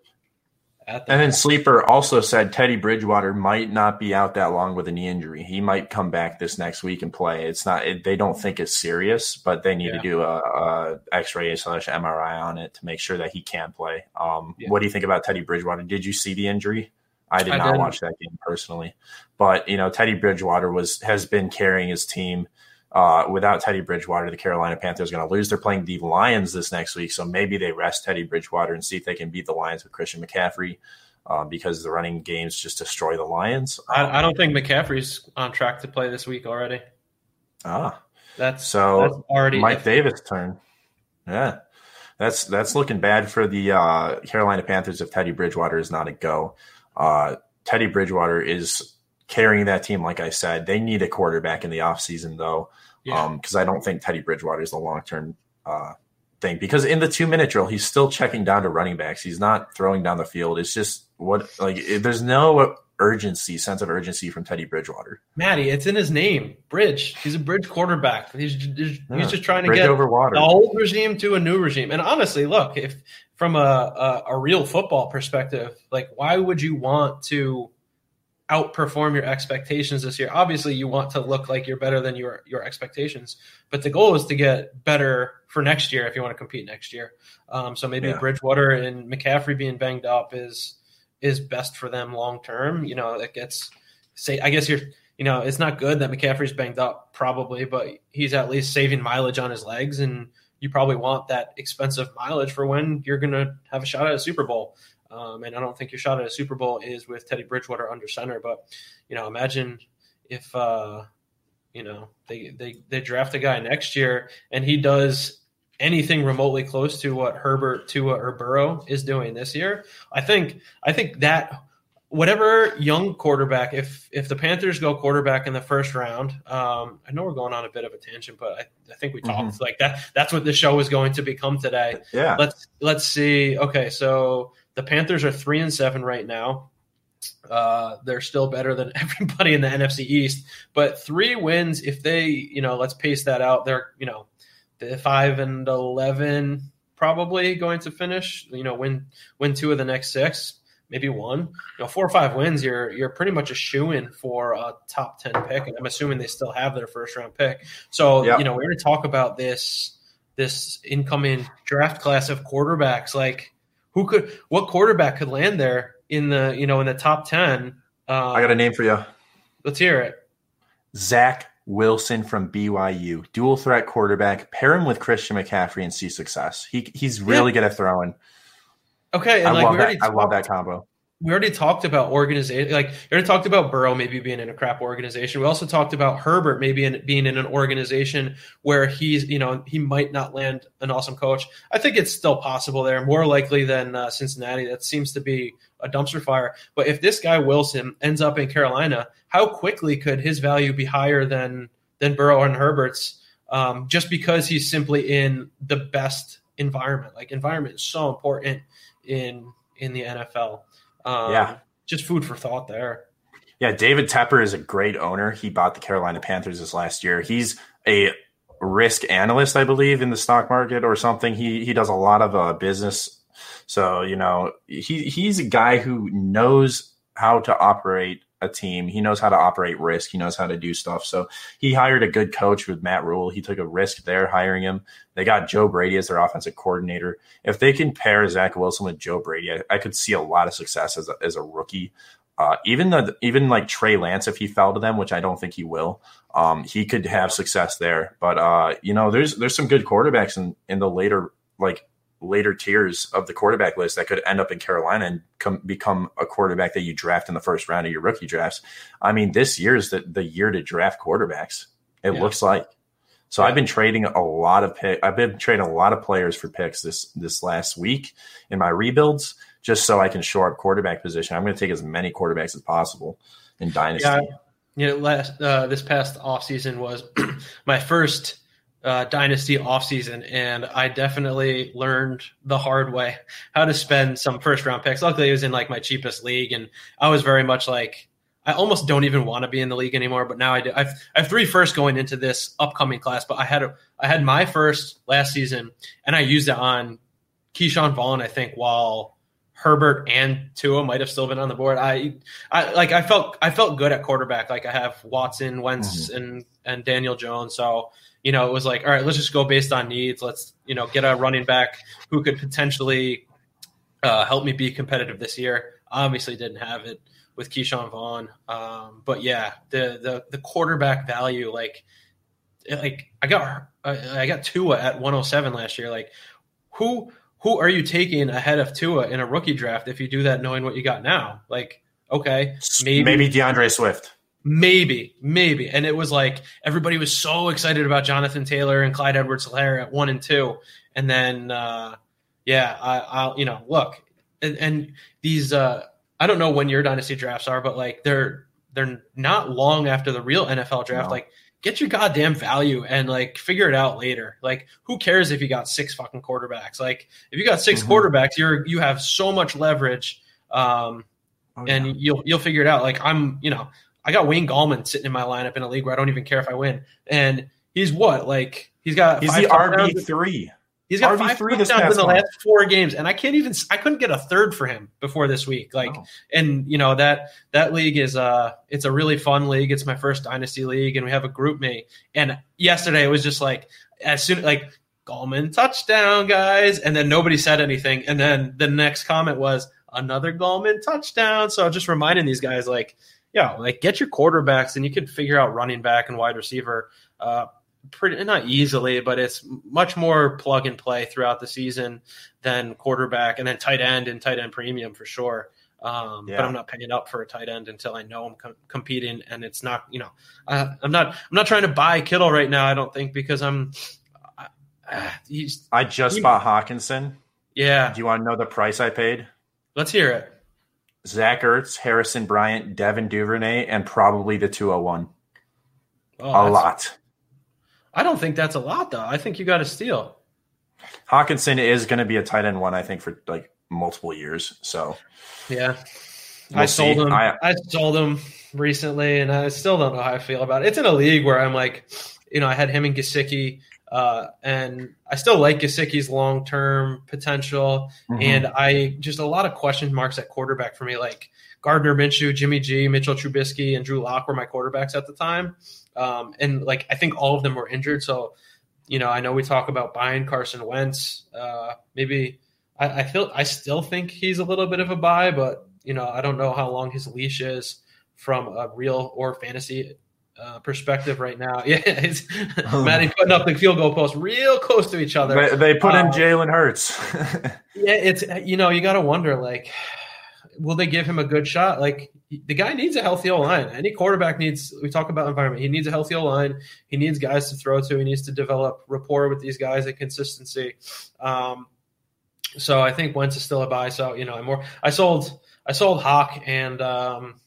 And then Sleeper also said Teddy Bridgewater might not be out that long with a knee injury. He might come back this next week and play. It's not. It, they don't think it's serious, but they need Yeah. to do a, a X-ray slash MRI on it to make sure that he can play. Um, Yeah. What do you think about Teddy Bridgewater? Did you see the injury? I did I not didn't. watch that game personally, but you know Teddy Bridgewater was has been carrying his team. Uh, without Teddy Bridgewater, the Carolina Panthers are going to lose. They're playing the Lions this next week, so maybe they rest Teddy Bridgewater and see if they can beat the Lions with Christian McCaffrey um, because the running games just destroy the Lions. I, I don't think McCaffrey's on track to play this week already. ah, That's so that's already Mike Davis' turn. Yeah, that's that's looking bad for the uh, Carolina Panthers if Teddy Bridgewater is not a go. Uh, Teddy Bridgewater is carrying that team. Like I said, they need a quarterback in the offseason, though, Yeah. because I don't think Teddy Bridgewater is the long term uh, thing. Because in the two minute drill, he's still checking down to running backs. He's not throwing down the field. It's just what like it- there's no urgency, sense of urgency from Teddy Bridgewater. Maddie, It's in his name, Bridge. He's a bridge quarterback. He's he's, Yeah. he's just trying to get over water. the old regime to a new regime. And honestly, look, if from a, a a real football perspective, like why would you want to outperform your expectations this year? Obviously, you want to look like you're better than your your expectations, but the goal is to get better for next year if you want to compete next year. Um, so maybe Yeah. Bridgewater and McCaffrey being banged up is is best for them long term. You know, it gets say I guess you're you know, it's not good that McCaffrey's banged up, probably, but he's at least saving mileage on his legs, and you probably want that expensive mileage for when you're going to have a shot at a Super Bowl. Um, and I don't think your shot at a Super Bowl is with Teddy Bridgewater under center, but you know, imagine if uh, you know they they they draft a guy next year and he does anything remotely close to what Herbert Tua or Burrow is doing this year. I think I think that whatever young quarterback, if if the Panthers go quarterback in the first round, um, I know we're going on a bit of a tangent, but I, I think we talked like that. That's what the show is going to become today. Yeah. Let's let's see. Okay, so the Panthers are three and seven right now. Uh, they're still better than <laughs> everybody in the NFC East, but three wins. If they, you know, let's pace that out. They're, you know, the five and eleven probably going to finish. You know, win win two of the next six, maybe one. You know, four or five wins. You're you're pretty much a shoe in for a top ten pick, and I'm assuming they still have their first round pick. So Yeah. you know, we're going to talk about this this incoming draft class of quarterbacks. Like, who could what quarterback could land there in the you know in the top ten. Um, I got a name for you. Let's hear it. Zach Wilson from BYU, dual threat quarterback. Pair him with Christian McCaffrey and see success. He he's really Yeah. good at throwing. Okay, and I like love we that. already I love that combo. We already talked about organization. Like we already talked about Burrow maybe being in a crap organization. We also talked about Herbert maybe in, being in an organization where he's you know he might not land an awesome coach. I think it's still possible there, more likely than uh, Cincinnati. That seems to be a dumpster fire. But if this guy Wilson ends up in Carolina, how quickly could his value be higher than than Burrow and Herbert's? Um, just because he's simply in the best environment. Like environment is so important in in the NFL. Um, Yeah. Just food for thought there. Yeah, David Tepper is a great owner. He bought the Carolina Panthers this last year. He's a risk analyst, I believe, in the stock market or something. He he does a lot of uh, business. So you know, he he's a guy who knows how to operate a team. He knows how to operate risk. He knows how to do stuff. So he hired a good coach with Matt Rhule. He took a risk there hiring him. They got Joe Brady as their offensive coordinator. If they can pair Zach Wilson with Joe Brady, I, I could see a lot of success as a, as a rookie. Uh, even the even like Trey Lance, if he fell to them, which I don't think he will, um, he could have success there. But uh, you know, there's there's some good quarterbacks in in the later like later tiers of the quarterback list that could end up in Carolina and come, become a quarterback that you draft in the first round of your rookie drafts. I mean, this year is the, the year to draft quarterbacks. It Yeah. looks like. So I've been trading a lot of pick. I've been trading a lot of players for picks this this last week in my rebuilds, just so I can shore up quarterback position. I'm going to take as many quarterbacks as possible in dynasty. Yeah, you know, last uh, this past offseason was <clears throat> my first uh, dynasty offseason, and I definitely learned the hard way how to spend some first round picks. Luckily, it was in like my cheapest league, and I was very much like I almost don't even want to be in the league anymore. But now I do. I've I have three first going into this upcoming class, but I had a I had my first last season, and I used it on Ke'Shawn Vaughn. I think while Herbert and Tua might have still been on the board. I, I like I felt I felt good at quarterback. Like I have Watson, Wentz, and and Daniel Jones. So you know it was like all right, let's just go based on needs. Let's you know get a running back who could potentially uh, help me be competitive this year. Obviously didn't have it with Ke'Shawn Vaughn, um, but yeah, the the the quarterback value like like I got I I got Tua at 107 last year. Like who who are you taking ahead of Tua in a rookie draft if you do that knowing what you got now? Like, okay, maybe Maybe D'Andre Swift. Maybe, maybe. And it was like everybody was so excited about Jonathan Taylor and Clyde Edwards Helaire at one and two. And then uh yeah, I I'll you know, look, and, and these uh I don't know when your dynasty drafts are, but like they're they're not long after the real NFL draft. No. Like get your goddamn value and like figure it out later. Like who cares if you got six fucking quarterbacks? Like if you got 6 Mhm. quarterbacks, you're you have so much leverage. Um Oh, yeah. and you'll you'll figure it out. Like I'm, you know, I got Wayne Gallman sitting in my lineup in a league where I don't even care if I win, and he's what like he's got He's the RB three. He's got RB3 five this touchdowns in the last four games, and I can't even I couldn't get a third for him before this week. Like, Oh. and you know that that league is uh it's a really fun league. It's my first dynasty league, and we have a group mate. And yesterday it was just like as soon like Gallman touchdown, guys, and then nobody said anything, and then the next comment was another Gallman touchdown. So just reminding these guys like, yeah, like get your quarterbacks, and you can figure out running back and wide receiver. Uh, pretty not easily, but it's much more plug and play throughout the season than quarterback and then tight end and tight end premium for sure. Um, But I'm not paying up for a tight end until I know I'm com- competing, and it's not, you know, uh, I'm not, I'm not trying to buy Kittle right now. I don't think because I'm, uh, he's, I just You- bought Hockenson. yeah. Do you want to know the price I paid? Let's hear it. Zach Ertz, Harrison Bryant, Devin Duvernay, and probably the 201. Oh, a lot. I don't think that's a lot though. I think you got to steal. Hockenson is going to be a tight end one, I think, for like multiple years. So Yeah. We'll I sold him. I- I, sold him recently, and I still don't know how I feel about it. It's in a league where I'm like, you know, I had him and Gesicki, uh, and I still like Gesicki's long term potential. Mhm. And I just a lot of question marks at quarterback for me, like Gardner Minshew, Jimmy G, Mitchell Trubisky, and Drew Lock were my quarterbacks at the time. Um, and like I think all of them were injured. So, you know, I know we talk about buying Carson Wentz. Uh, maybe I, I feel I still think he's a little bit of a buy, but You know, I don't know how long his leash is from a real or fantasy uh, perspective right now. <laughs> Yeah, it's, Matty putting up the field goal post real close to each other. They, they put in Um, Jalen Hurts. <laughs> yeah, it's you know you got to wonder like, will they give him a good shot? Like the guy needs a healthy O line. Any quarterback needs. We talk about environment. He needs a healthy O line. He needs guys to throw to. He needs to develop rapport with these guys and consistency. Um, so I think Wentz is still a buy. So you know, I'm more. I sold. I sold Hawk and um,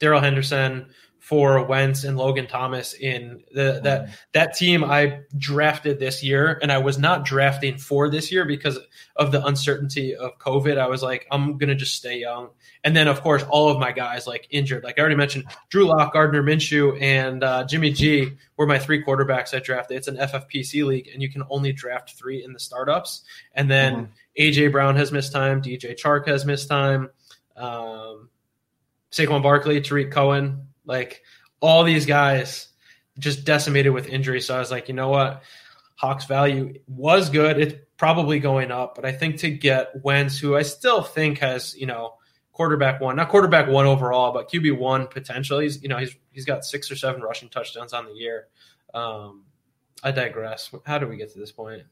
Darrell Henderson for Wentz and Logan Thomas in the that that team I drafted this year, and I was not drafting for this year because of the uncertainty of COVID. I was like, I'm gonna just stay young, and then of course all of my guys like injured. Like I already mentioned, Drew Lock, Gardner Minshew, and uh, Jimmy G were my three quarterbacks I drafted. It's an FFPC league, and you can only draft three in the startups, and then AJ Brown has missed time, DJ Chark has missed time. Um, Saquon Barkley, Tarik Cohen, like all these guys just decimated with injury. So I was like, you know what? Hawks value was good. It's probably going up, but I think to get Wentz, who I still think has, you know, quarterback one, not quarterback one overall, but QB one potential. He's, you know, he's he's got six or seven rushing touchdowns on the year. Um, I digress. How do we get to this point?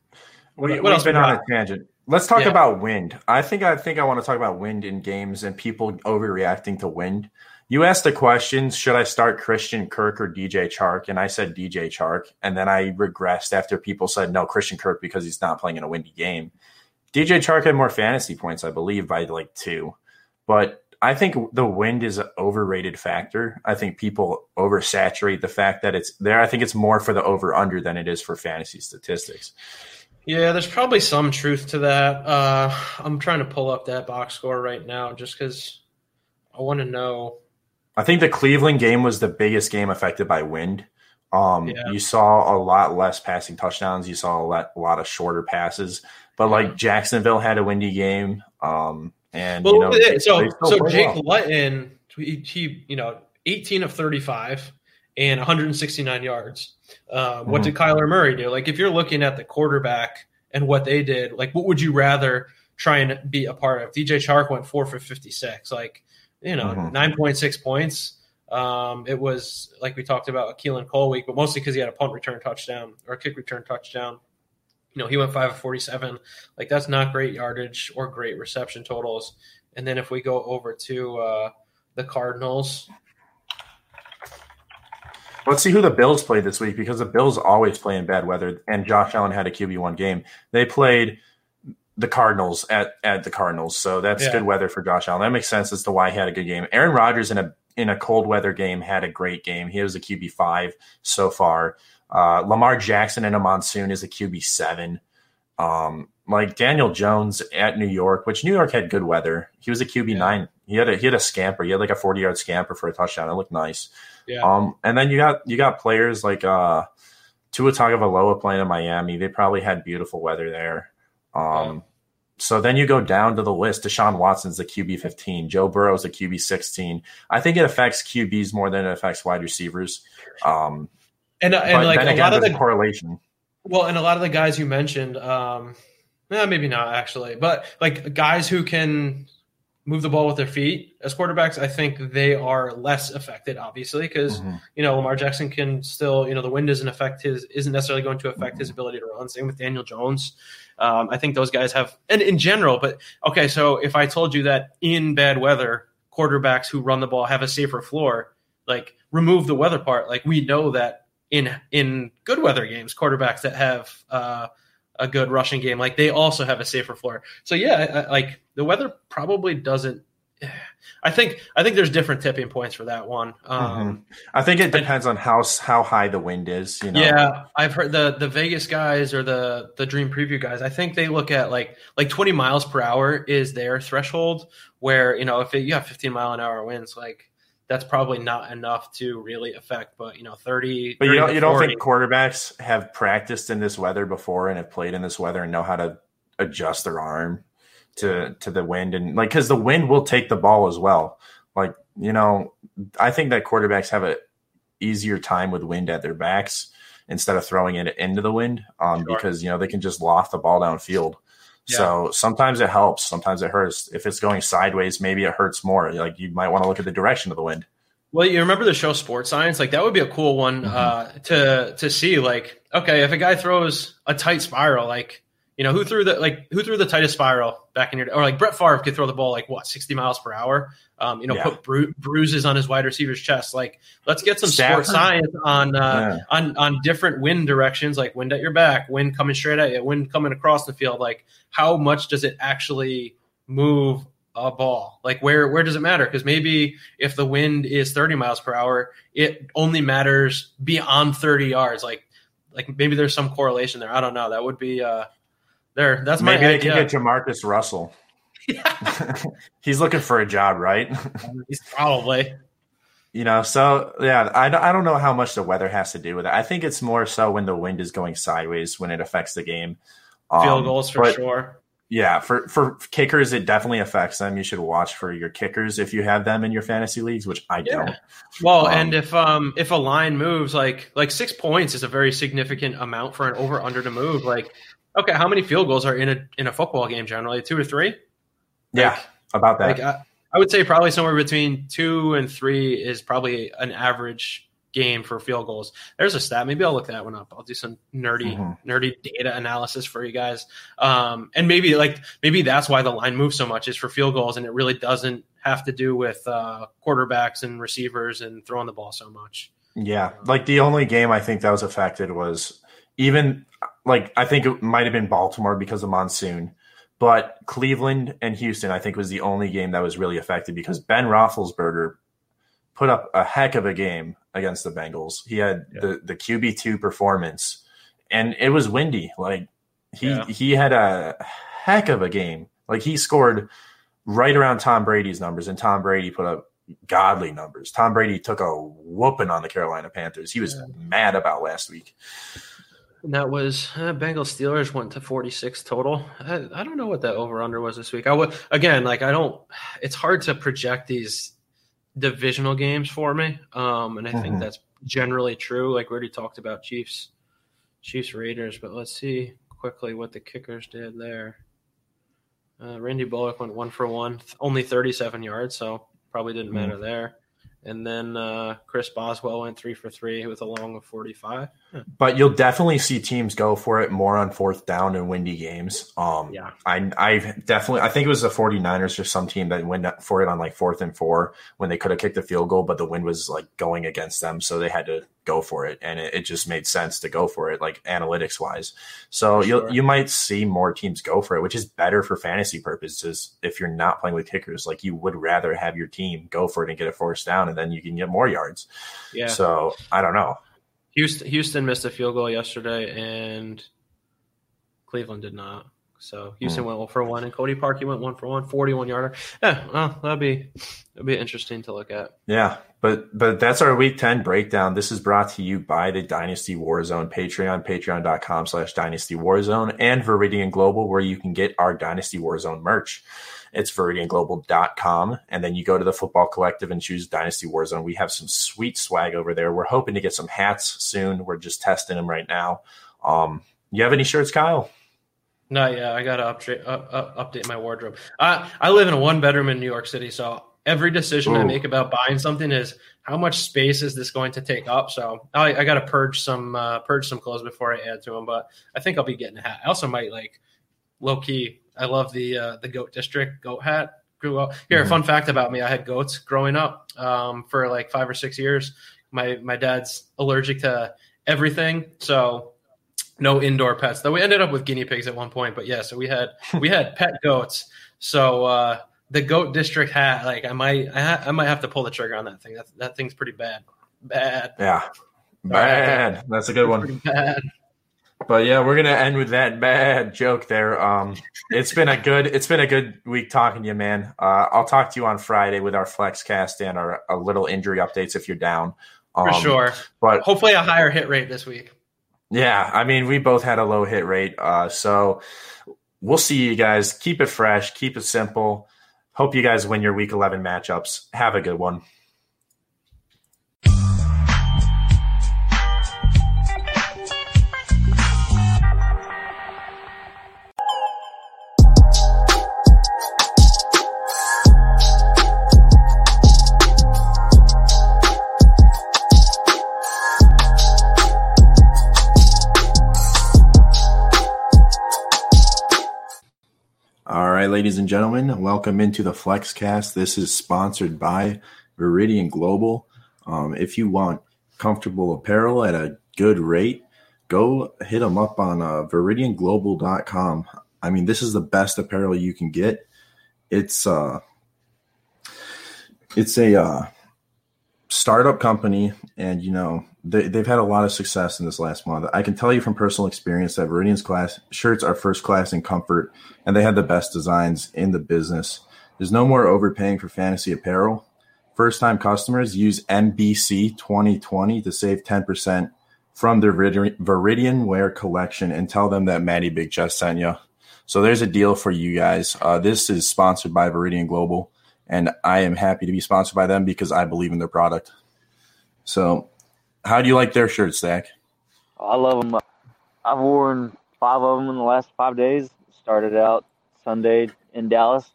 We, What we've else been on a tangent. Let's talk Yeah. about wind. I think I think I want to talk about wind in games and people overreacting to wind. You asked the question, should I start Christian Kirk or DJ Chark? And I said DJ Chark. And then I regressed after people said no, Christian Kirk because he's not playing in a windy game. DJ Chark had more fantasy points, I believe, by like two. But I think the wind is an overrated factor. I think people oversaturate the fact that it's there. I think it's more for the over under than it is for fantasy statistics. Yeah, there's probably some truth to that. Uh, I'm trying to pull up that box score right now just because I want to know. I think the Cleveland game was the biggest game affected by wind. Um, Yeah. You saw a lot less passing touchdowns. You saw a lot, a lot of shorter passes. But like Jacksonville had a windy game. Um, and Well, you know, it. so they so Jake well. Luton, he, he you know 18 of 35 and 169 yards. Uh, what Mhm. did Kyler Murray do? Like if you're looking at the quarterback and what they did, like what would you rather try and be a part of? DJ Chark went four for 56. Like you know Mhm. 9.6 points. Um, it was like we talked about Keelan Cole week, but mostly because he had a punt return touchdown or a kick return touchdown. You know, he went five of 47. Like that's not great yardage or great reception totals. And then if we go over to uh, the Cardinals, Let's see who the Bills played this week because the Bills always play in bad weather, and Josh Allen had a QB one game. They played the Cardinals at, at the Cardinals, so that's Yeah. good weather for Josh Allen. That makes sense as to why he had a good game. Aaron Rodgers in a in a cold weather game had a great game. He was a QB five so far. Uh, Lamar Jackson in a monsoon is a QB seven. Um, like Daniel Jones at New York, which New York had good weather. He was a QB nine. He had a he had a scamper. He had like a forty yard scamper for a touchdown. It looked nice. Yeah. Um, and then you got you got players like uh, Tua Tagovailoa playing in Miami. They probably had beautiful weather there. Um, so then you go down to the list. Deshaun Watson's the QB fifteen. Joe Burrow's the QB sixteen. I think it affects QBs more than it affects wide receivers. Um, and and like a lot of the correlation. well, and a lot of the guys you mentioned, um, eh, maybe not actually, but like guys who can move the ball with their feet as quarterbacks, I think they are less affected, obviously, because Mm-hmm. you know Lamar Jackson can still, you know, the wind doesn't affect his, isn't necessarily going to affect his ability to run. Same with Daniel Jones. Um, I think those guys have, and in general, but okay, so if I told you that in bad weather, quarterbacks who run the ball have a safer floor, like remove the weather part, like we know that in in good weather games, quarterbacks that have uh, a good rushing game, like they also have a safer floor. So yeah, I, like the weather probably doesn't. <sighs> I think I think there's different tipping points for that one. Um, Mhm. I think it depends on how how high the wind is. You know, Yeah, I've heard the the Vegas guys or the the Dream Preview guys. I think they look at like like 20 miles per hour is their threshold. Where you know if it, you have 15 mile an hour winds, like that's probably not enough to really affect. But you know 30. But you don't you don't think quarterbacks have practiced in this weather before and have played in this weather and know how to adjust their arm to to the wind and like because the wind will take the ball as well. Like you know, I think that quarterbacks have a easier time with wind at their backs instead of throwing it into the wind, um, because you know they can just loft the ball downfield. Yeah. So sometimes it helps, sometimes it hurts. If it's going sideways, maybe it hurts more. Like you might want to look at the direction of the wind. Well, you remember the show Sports Science? Like that would be a cool one uh, to to see. Like, okay, if a guy throws a tight spiral, like you know who threw the like who threw the tightest spiral back in your or like Brett Favre could throw the ball like what sixty miles per hour. Um, you know, Yeah. put bru- bruises on his wide receiver's chest. Like, let's get some Stafford? sports science on uh, Yeah. on on different wind directions, like wind at your back, wind coming straight at you, wind coming across the field. Like, how much does it actually move a ball? Like, where where does it matter? Because maybe if the wind is thirty miles per hour, it only matters beyond thirty yards. Like, like maybe there's some correlation there. I don't know. That would be uh, there. That's my Maybe they idea. can get JaMarcus Russell. <laughs> He's looking for a job, right? He's probably. You know, so yeah, I, don't- I don't know how much the weather has to do with it. I think it's more so when the wind is going sideways when it affects the game. Um, Field goals for sure. Yeah, for for kickers, it definitely affects them. You should watch for your kickers if you have them in your fantasy leagues, which I don't. Well, Um, and if um if a line moves like like six points is a very significant amount for an over under to move. Like, okay, how many field goals are in a in a football game generally? Two or three? Yeah, about that. Like I, I would say probably somewhere between two and three is probably an average game for field goals. There's a stat. Maybe I'll look that one up. I'll do some nerdy Mhm. nerdy data analysis for you guys. Um, and maybe like maybe that's why the line moves so much is for field goals, and it really doesn't have to do with uh, quarterbacks and receivers and throwing the ball so much. Yeah, like the only game I think that was affected was even like I think it might have been Baltimore because of monsoon, but Cleveland and Houston I think was the only game that was really affected because Ben Roethlisberger put up a heck of a game against the Bengals. He had the the QB two performance, and it was windy. Like he Yeah. he had a heck of a game. Like he scored right around Tom Brady's numbers, and Tom Brady put up godly numbers. Tom Brady took a whooping on the Carolina Panthers. He was mad about last week. And that was uh, Bengals Steelers went to 46 total. I, I don't know what that over under was this week. I would again like I don't. It's hard to project these divisional games for me, um, and I think Mhm. that's generally true. Like we already talked about Chiefs, Chiefs Raiders, but let's see quickly what the kickers did there. Uh, Randy Bullock went one for one, only 37 yards, so probably didn't matter there. And then uh, Chris Boswell went three for three with a long of 45. But you'll definitely see teams go for it more on fourth down in windy games. Um, Yeah. I, I definitely, I think it was the 49ers or some team that went for it on like fourth and four when they could have kicked the field goal, but the wind was like going against them. So they had to go for it. And it, it just made sense to go for it, like analytics wise. So you'll, you might see more teams go for it, which is better for fantasy purposes. If you're not playing with kickers, like you would rather have your team go for it and get a force down and then you can get more yards. Yeah. So I don't know. Houston, Houston missed a field goal yesterday, and Cleveland did not. So Houston hmm. went one for one, and Cody Parkey went one for one, 41 yarder. Yeah, well, that'd be that'd be interesting to look at. Yeah, but but that's our week 10 breakdown. This is brought to you by the Dynasty Warzone Patreon, patreon.com slash Dynasty Warzone, and Viridian Global, where you can get our Dynasty Warzone merch. It's viridianglobal.com. And then you go to the Football Collective and choose Dynasty Warzone. We have some sweet swag over there. We're hoping to get some hats soon. We're just testing them right now. Um, you have any shirts, Kyle? No, yeah, I gotta update uh, uh, update my wardrobe. I I live in a one bedroom in New York City, so every decision I make about buying something is how much space is this going to take up. So I, I gotta purge some uh, purge some clothes before I add to them. But I think I'll be getting a hat. I also might like low key. I love the uh, the goat district goat hat. Grew up here. Mhm. Fun fact about me: I had goats growing up um, for like five or six years. My my dad's allergic to everything, so no indoor pets. Though we ended up with guinea pigs at one point, but yeah, so we had we had <laughs> pet goats. So uh, the goat district hat, like I might I, ha- I might have to pull the trigger on that thing. That that thing's pretty bad, bad, Yeah. Bad. That's a good one. bad. But yeah, we're gonna end with that bad joke there. Um, it's been a good, it's been a good week talking to you, man. Uh, I'll talk to you on Friday with our flex cast and our a little injury updates if you're down. For Um, sure. But Hopefully, a higher hit rate this week. yeah, I mean, we both had a low hit rate, uh, so we'll see you guys. Keep it fresh, keep it simple. Hope you guys win your week 11 matchups. Have a good one. Ladies and gentlemen, welcome into the FlexCast. This is sponsored by Viridian Global. Um, if you want comfortable apparel at a good rate, go hit them up on uh, viridianglobal.com. I mean, this is the best apparel you can get. It's uh, it's a uh, startup company, and you know they, they've had a lot of success in this last month. I can tell you from personal experience that Viridian's class shirts are first class in comfort, and they have the best designs in the business. There's no more overpaying for fantasy apparel. First time customers use NBC 2020 to save 10% from their Viridian Wear collection and tell them that Maddie Big Chest sent you. So there's a deal for you guys. Uh, this is sponsored by Viridian Global, and I am happy to be sponsored by them because I believe in their product. So how do you like their shirts, Zach? I love them. I've worn five of them in the last five days. Started out Sunday in Dallas,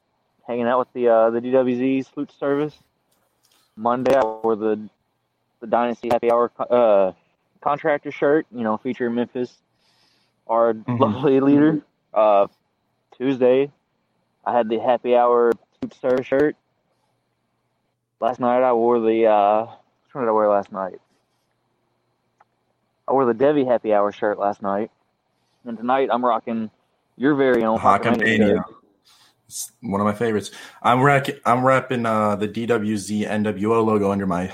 hanging out with the uh, the DWZ Salute Service. Monday, I wore the the Dynasty Happy Hour uh, contractor shirt, you know, featuring Memphis, our mm-hmm. lovely leader. Uh, Tuesday, I had the Happy Hour Salute Service shirt. Last night, I wore the uh, which one did I wear last night? I wore the Devi Happy Hour shirt last night, and tonight I'm rocking your very own Hawkamania. It's one of my favorites. I'm rack- I'm wrapping uh, the DWZ NWO logo under my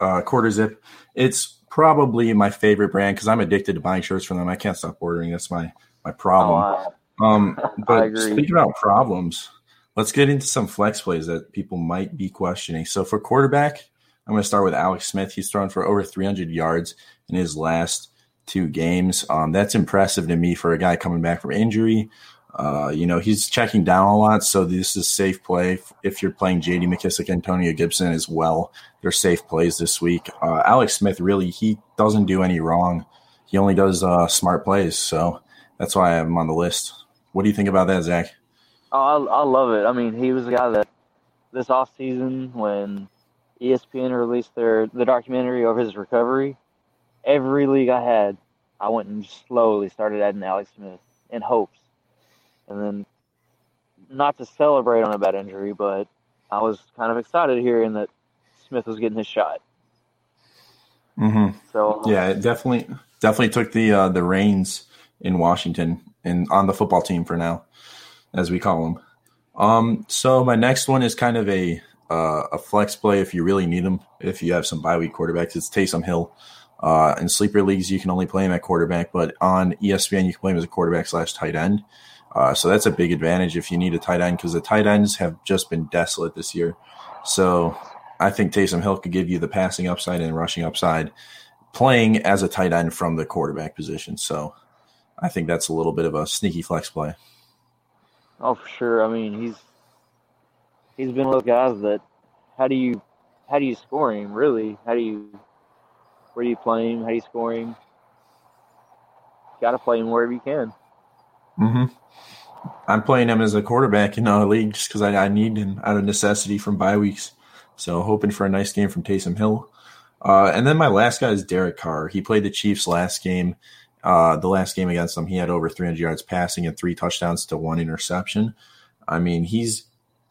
uh, quarter zip. It's probably my favorite brand because I'm addicted to buying shirts from them. I can't stop ordering. That's my my problem. Oh, um, <laughs> but speaking about problems, let's get into some flex plays that people might be questioning. So for quarterback, I'm going to start with Alex Smith. He's thrown for over 300 yards in his last two games. Um, that's impressive to me for a guy coming back from injury. Uh, you know, he's checking down a lot, so this is safe play. If you're playing JD McKissic, Antonio Gibson as well, they're safe plays this week. Uh, Alex Smith really, he doesn't do any wrong. He only does uh, smart plays, so that's why I have him on the list. What do you think about that, Zach? Oh, I, I love it. I mean, he was the guy that this off season when ESPN released their the documentary of his recovery, every league I had, I went and slowly started adding Alex Smith in hopes. And then, not to celebrate on a bad injury, but I was kind of excited hearing that Smith was getting his shot. Mm-hmm. So yeah, it definitely definitely took the uh, the reins in Washington and on the football team for now, as we call them. Um, so my next one is kind of a uh, a flex play if you really need them. If you have some bye week quarterbacks, it's Taysom Hill. Uh, in sleeper leagues, you can only play him at quarterback, but on ESPN, you can play him as a quarterback slash tight end. Uh, so that's a big advantage if you need a tight end because the tight ends have just been desolate this year. So I think Taysom Hill could give you the passing upside and rushing upside playing as a tight end from the quarterback position. So I think that's a little bit of a sneaky flex play. Oh, for sure. I mean, he's he's been one of those guys that how do you how do you score him really? How do you where do you play him? How do you score him? Got to play him wherever you can. Mm-hmm. I'm playing him as a quarterback in our league just because I, I, need him out of necessity from bye weeks. So hoping for a nice game from Taysom Hill. Uh, and then my last guy is Derek Carr. He played the Chiefs last game. Uh, the last game against them, he had over 300 yards passing and three touchdowns to one interception. I mean, he's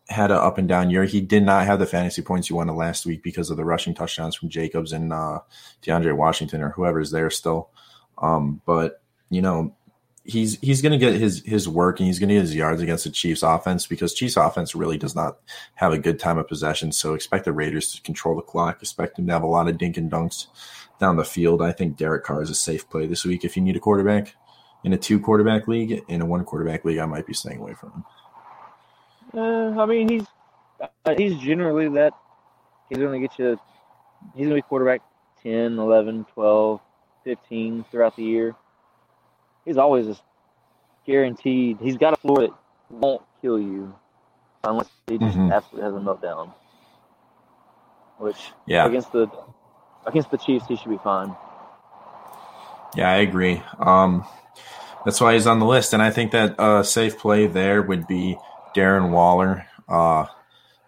had an up and down year. He did not have the fantasy points he wanted last week because of the rushing touchdowns from Jacobs and uh, DeAndre Washington or whoever's there still. Um, but you know, he's he's going to get his his work and he's going to get his yards against the Chiefs offense because Chiefs offense really does not have a good time of possession. So expect the Raiders to control the clock. Expect them to have a lot of dink and dunks down the field. I think Derek Carr is a safe play this week if you need a quarterback in a two quarterback league. In a one quarterback league, I might be staying away from him. Uh, I mean, he's uh, he's generally that. He's going to get you. He's going to be quarterback 10, 11, 12, 15 throughout the year. He's always just guaranteed. He's got a floor that won't kill you unless he just mm-hmm. absolutely has a meltdown. Which yeah, against the against the Chiefs, he should be fine. Yeah, I agree. Um, that's why he's on the list, and I think that a uh, safe play there would be Darren Waller uh,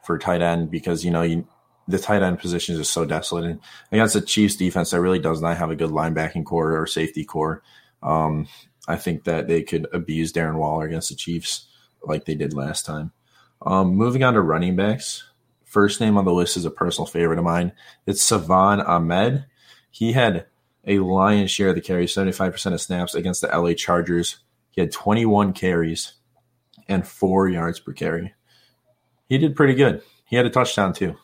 for tight end because you know you, the tight end position is just so desolate. And against the Chiefs defense that really does not have a good linebacking core or safety core, um, I think that they could abuse Darren Waller against the Chiefs like they did last time. Um, moving on to running backs. First name on the list is a personal favorite of mine. It's Salvon Ahmed. He had a lion's share of the carries, 75% of snaps against the LA Chargers. He had 21 carries and four yards per carry. He did pretty good. He had a touchdown too.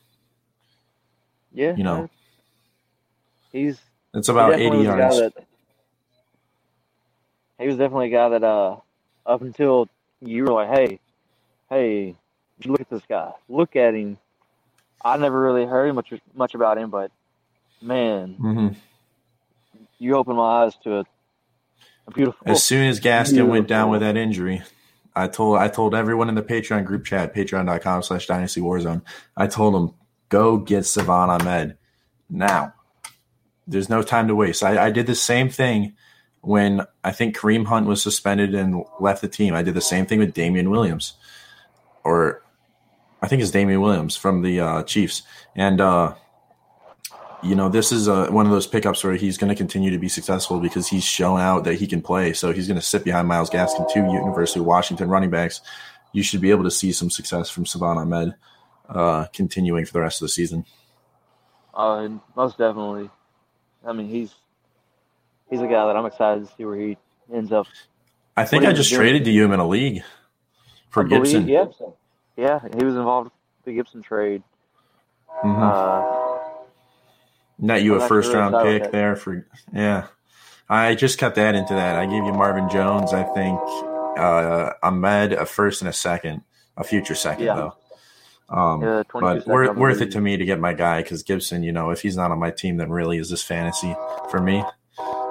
Yeah, You know, he's it's about definitely 80 was yards. that- he was definitely a guy that uh up until you were like, hey, hey, look at this guy, look at him. I never really heard much much about him, but man, hmm you opened my eyes to a, a beautiful. As soon as Gaskin went down with that injury, I told I told everyone in the Patreon group chat, patreon.com slash dynasty warzone, I told them, go get Salvon Ahmed now. There's no time to waste. I, I did the same thing when I think Kareem Hunt was suspended and left the team. I did the same thing with Damien Williams. Or I think it's Damien Williams from the uh, Chiefs. And uh, you know, this is uh, one of those pickups where he's going to continue to be successful because he's shown out that he can play. So he's going to sit behind Myles Gaskin, two University of Washington running backs. You should be able to see some success from Salvon Ahmed uh, continuing for the rest of the season. Uh, most definitely. I mean, he's he's a guy that I'm excited to see where he ends up. I think I just doing. traded to you in a league for believe- Gibson. Yeah, yeah, he was involved with the Gibson trade. Mhm. Uh, Net you I'm a first really round pick there for yeah. I just cut that into that. I gave you Marvin Jones. I think uh, Ahmed a first and a second, a future second Yeah. though. Um, Yeah, but worth, worth it to me to get my guy because Gibson, you know, if he's not on my team, then really is this fantasy for me.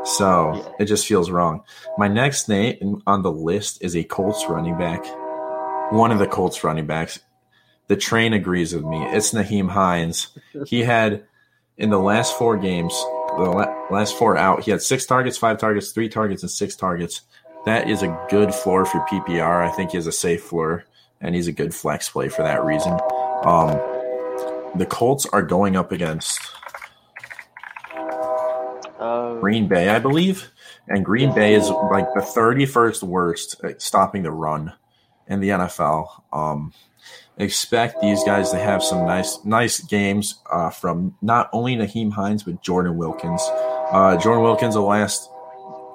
So it just feels wrong. My next name on the list is a Colts running back. One of the Colts running backs. The train agrees with me. It's Nyheim Hines. He had in the last four games, the last four out, he had six targets, five targets, three targets, and six targets. That is a good floor for PPR. I think he has a safe floor, and he's a good flex play for that reason. Um, the Colts are going up against uh, Green Bay, I believe, and Green Bay is like the 31st worst at stopping the run in the NFL. Um, expect these guys to have some nice, nice games uh, from not only Nyheim Hines but Jordan Wilkins. Uh, Jordan Wilkins, the last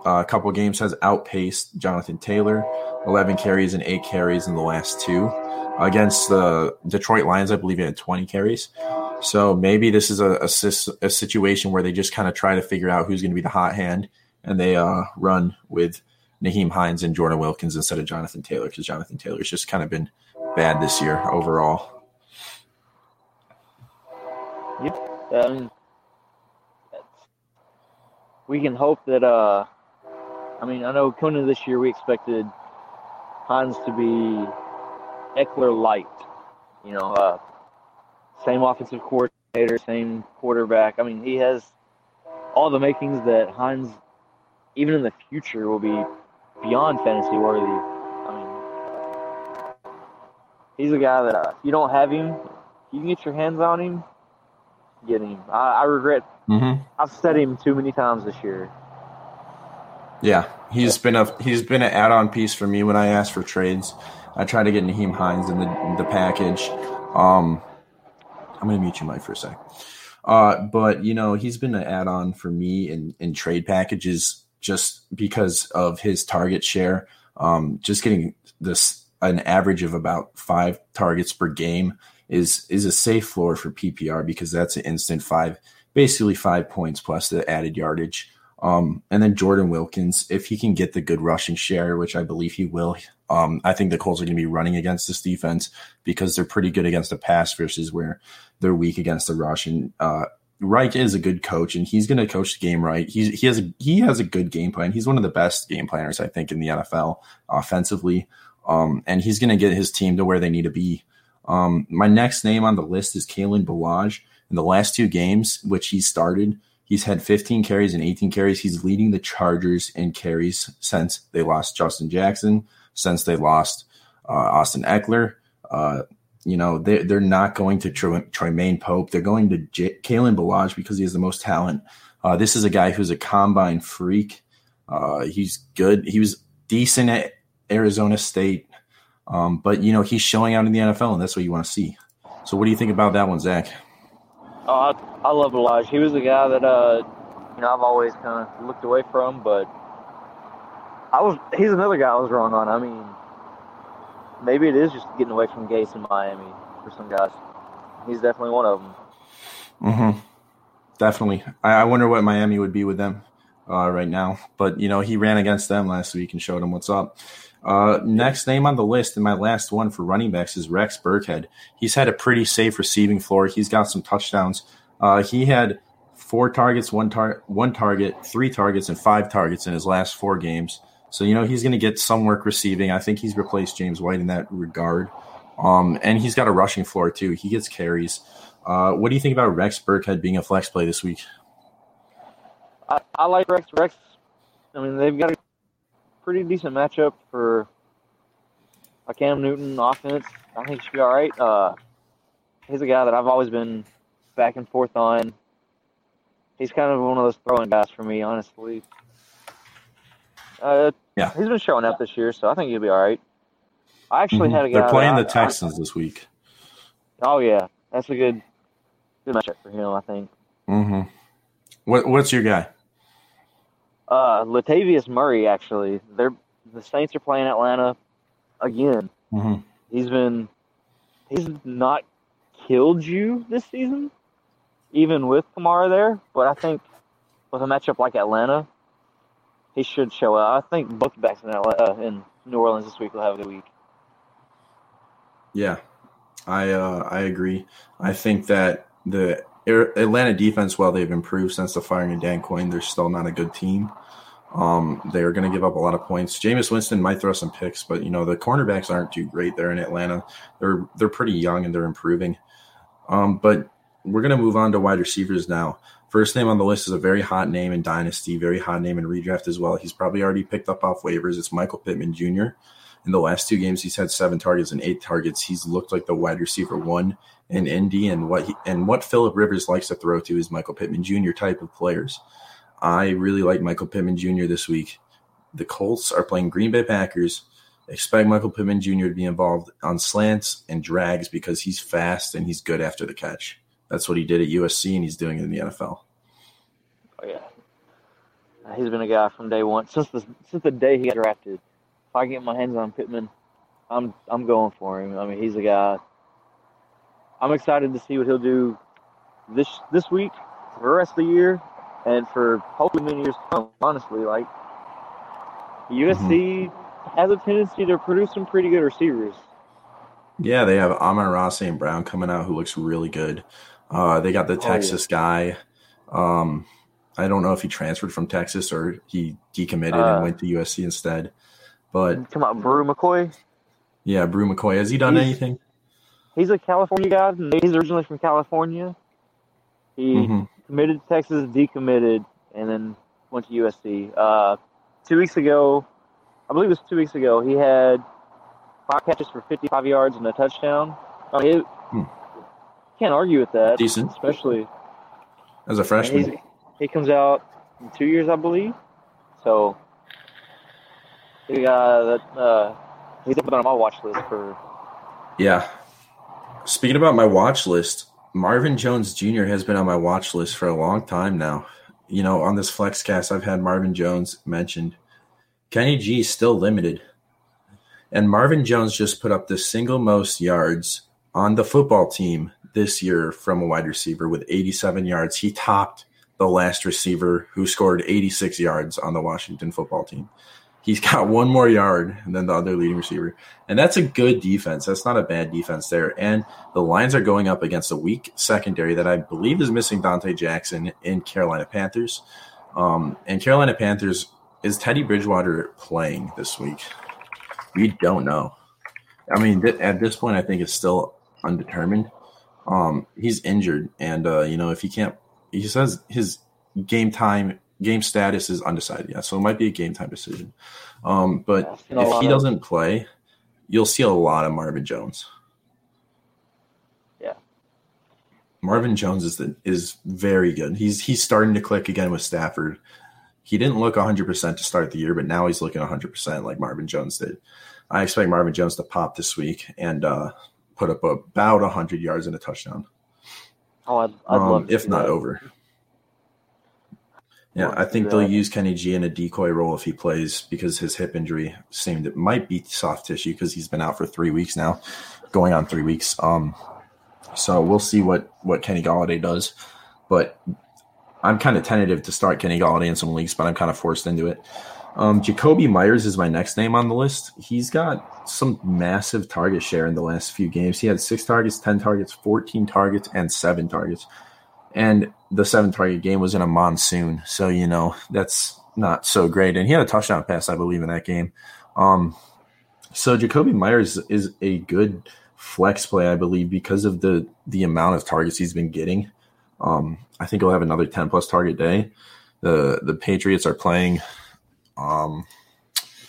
uh, couple games, has outpaced Jonathan Taylor, 11 carries and eight carries in the last two. Against the Detroit Lions, I believe he had 20 carries. So maybe this is a, a, a situation where they just kind of try to figure out who's going to be the hot hand, and they uh, run with Nyheim Hines and Jordan Wilkins instead of Jonathan Taylor because Jonathan Taylor's just kind of been bad this year overall. Yep. That's- we can hope that. Uh, I mean, I know coming into this year, we expected Hines to be Ekeler light. You know, uh, same offensive coordinator, same quarterback. I mean, he has all the makings that Hines, even in the future, will be beyond fantasy worthy. I mean, he's a guy that uh, if you don't have him, you can get your hands on him, get him. I, I regret. Mm-hmm. I've said him too many times this year. Yeah, he's been a he's been an add-on piece for me when I ask for trades. I try to get Nyheim Hines in the the package. Um, I'm gonna mute you, Mike, for a sec. Uh, but you know, he's been an add-on for me in in trade packages just because of his target share. Um, just getting this an average of about five targets per game is is a safe floor for PPR because that's an instant five, basically five points plus the added yardage. Um, and then Jordan Wilkins, if he can get the good rushing share, which I believe he will, um, I think the Colts are going to be running against this defense because they're pretty good against the pass versus where they're weak against the rush. And uh, Reich is a good coach, and he's going to coach the game right. He's, he has a, he has a good game plan. He's one of the best game planners I think in the NFL offensively, um, and he's going to get his team to where they need to be. Um, my next name on the list is Kalen Ballage. In the last two games, which he started, he's had 15 carries and 18 carries. He's leading the Chargers in carries since they lost Justin Jackson, since they lost uh, Austin Ekeler. Uh, you know, they, they're not going to Troy, Tremaine Pope. They're going to J- Kalen Ballage because he has the most talent. Uh, this is a guy who's a combine freak. Uh, he's good. He was decent at Arizona State. Um, but you know he's showing out in the NFL, and that's what you want to see. So, what do you think about that one, Zach? Oh, I, I love Elijah. He was a guy that uh, you know I've always kind of looked away from, but I was. He's another guy I was wrong on. I mean, maybe it is just getting away from Gase in Miami for some guys. He's definitely one of them. Mm-hmm. Definitely. I, I wonder what Miami would be with them uh, right now. But you know, he ran against them last week and showed them what's up. Uh, next name on the list, and my last one for running backs is Rex Burkhead. He's had a pretty safe receiving floor. He's got some touchdowns. Uh, he had four targets, one tar- one target, three targets, and five targets in his last four games. So you know he's going to get some work receiving. I think he's replaced James White in that regard. Um, and he's got a rushing floor too. He gets carries. Uh, what do you think about Rex Burkhead being a flex play this week? I, I like Rex. Rex. I mean, they've got a pretty decent matchup for a Cam Newton offense. I think he should be all right. Uh, he's a guy that I've always been back and forth on. He's kind of one of those throwing guys for me, honestly. Uh, yeah, he's been showing up this year, so I think he'll be all right. I actually mm-hmm. had a guy. They're playing I, the Texans I, this week. Oh yeah, that's a good, good matchup for him. I think. Mm-hmm. What What's your guy? Uh, Latavius Murray. Actually, they're the Saints are playing Atlanta again. Mm-hmm. He's been he's not killed you this season, even with Kamara there. But I think with a matchup like Atlanta, he should show up. I think both backs in Atlanta, uh, in New Orleans this week will have a good week. Yeah, I uh, I agree. I think that the Atlanta defense, while they've improved since the firing of Dan Quinn, they're still not a good team. Um, they're going to give up a lot of points. Jameis Winston might throw some picks, but you know the cornerbacks aren't too great there in Atlanta. They're they're pretty young and they're improving. Um, but we're going to move on to wide receivers now. First name on the list is a very hot name in Dynasty, very hot name in redraft as well. He's probably already picked up off waivers. It's Michael Pittman Jr. In the last two games, he's had seven targets and eight targets. He's looked like the wide receiver one in Indy, and what he, and what Philip Rivers likes to throw to is Michael Pittman Jr. type of players. I really like Michael Pittman Jr. this week. The Colts are playing Green Bay Packers. Expect Michael Pittman Jr. to be involved on slants and drags because he's fast and he's good after the catch. That's what he did at USC, and he's doing it in the NFL. Oh yeah, he's been a guy from day one since the since the day he got drafted if I get my hands on Pittman, I'm I'm going for him. I mean, he's a guy. I'm excited to see what he'll do this this week, for the rest of the year, and for hopefully many years to come. Honestly, like USC mm-hmm. has a tendency to produce some pretty good receivers. Yeah, they have Amon-Ra St. Brown coming out who looks really good. Uh, they got the Texas oh, yeah. guy. Um, I don't know if he transferred from Texas or he decommitted uh, and went to USC instead. But come on, Bru McCoy. Yeah, Bru McCoy. Has he done he's, anything? He's a California guy. He's originally from California. He mm-hmm. committed to Texas, decommitted, and then went to USC. Uh, two weeks ago, I believe it was two weeks ago, he had five catches for 55 yards and a touchdown. I mean, it, hmm. Can't argue with that. Decent, especially as a freshman. He comes out in two years, I believe. So uh, that uh, he's been on my watch list for. Yeah. Speaking about my watch list, Marvin Jones Jr. has been on my watch list for a long time now. You know, on this Flexcast, I've had Marvin Jones mentioned. Kenny G is still limited. And Marvin Jones just put up the single most yards on the football team this year from a wide receiver with 87 yards. He topped the last receiver who scored 86 yards on the Washington football team. He's got one more yard than the other leading receiver. And that's a good defense. That's not a bad defense there. And the Lions are going up against a weak secondary that I believe is missing Donte Jackson in Carolina Panthers. Um, and Carolina Panthers, is Teddy Bridgewater playing this week? We don't know. I mean, th- at this point, I think it's still undetermined. Um, he's injured. And, uh, you know, if he can't, he says his game time game status is undecided yet, so it might be a game time decision. Um, but if he doesn't play, you'll see a lot of Marvin Jones. Yeah, Marvin Jones is the, is very good. He's he's starting to click again with Stafford. he didn't look 100% to start the year, but now he's looking 100% like Marvin Jones did. I expect Marvin Jones to pop this week and uh, put up about 100 yards and a touchdown. Oh, I'd, I'd Um, love to if not that. over. Yeah, I think they'll use Kenny G in a decoy role if he plays because his hip injury seemed it might be soft tissue because he's been out for three weeks now, going on three weeks. Um, so we'll see what what Kenny Golladay does, but I'm kind of tentative to start Kenny Golladay in some leagues, but I'm kind of forced into it. Um, Jakobi Meyers is my next name on the list. He's got some massive target share in the last few games. He had six targets, 10 targets, 14 targets, and seven targets. And the seven target game was in a monsoon. So, you know, that's not so great. And he had a touchdown pass, I believe, in that game. Um, so Jakobi Meyers is a good flex play, I believe, because of the the amount of targets he's been getting. Um, I think he'll have another 10 plus target day. The the Patriots are playing um,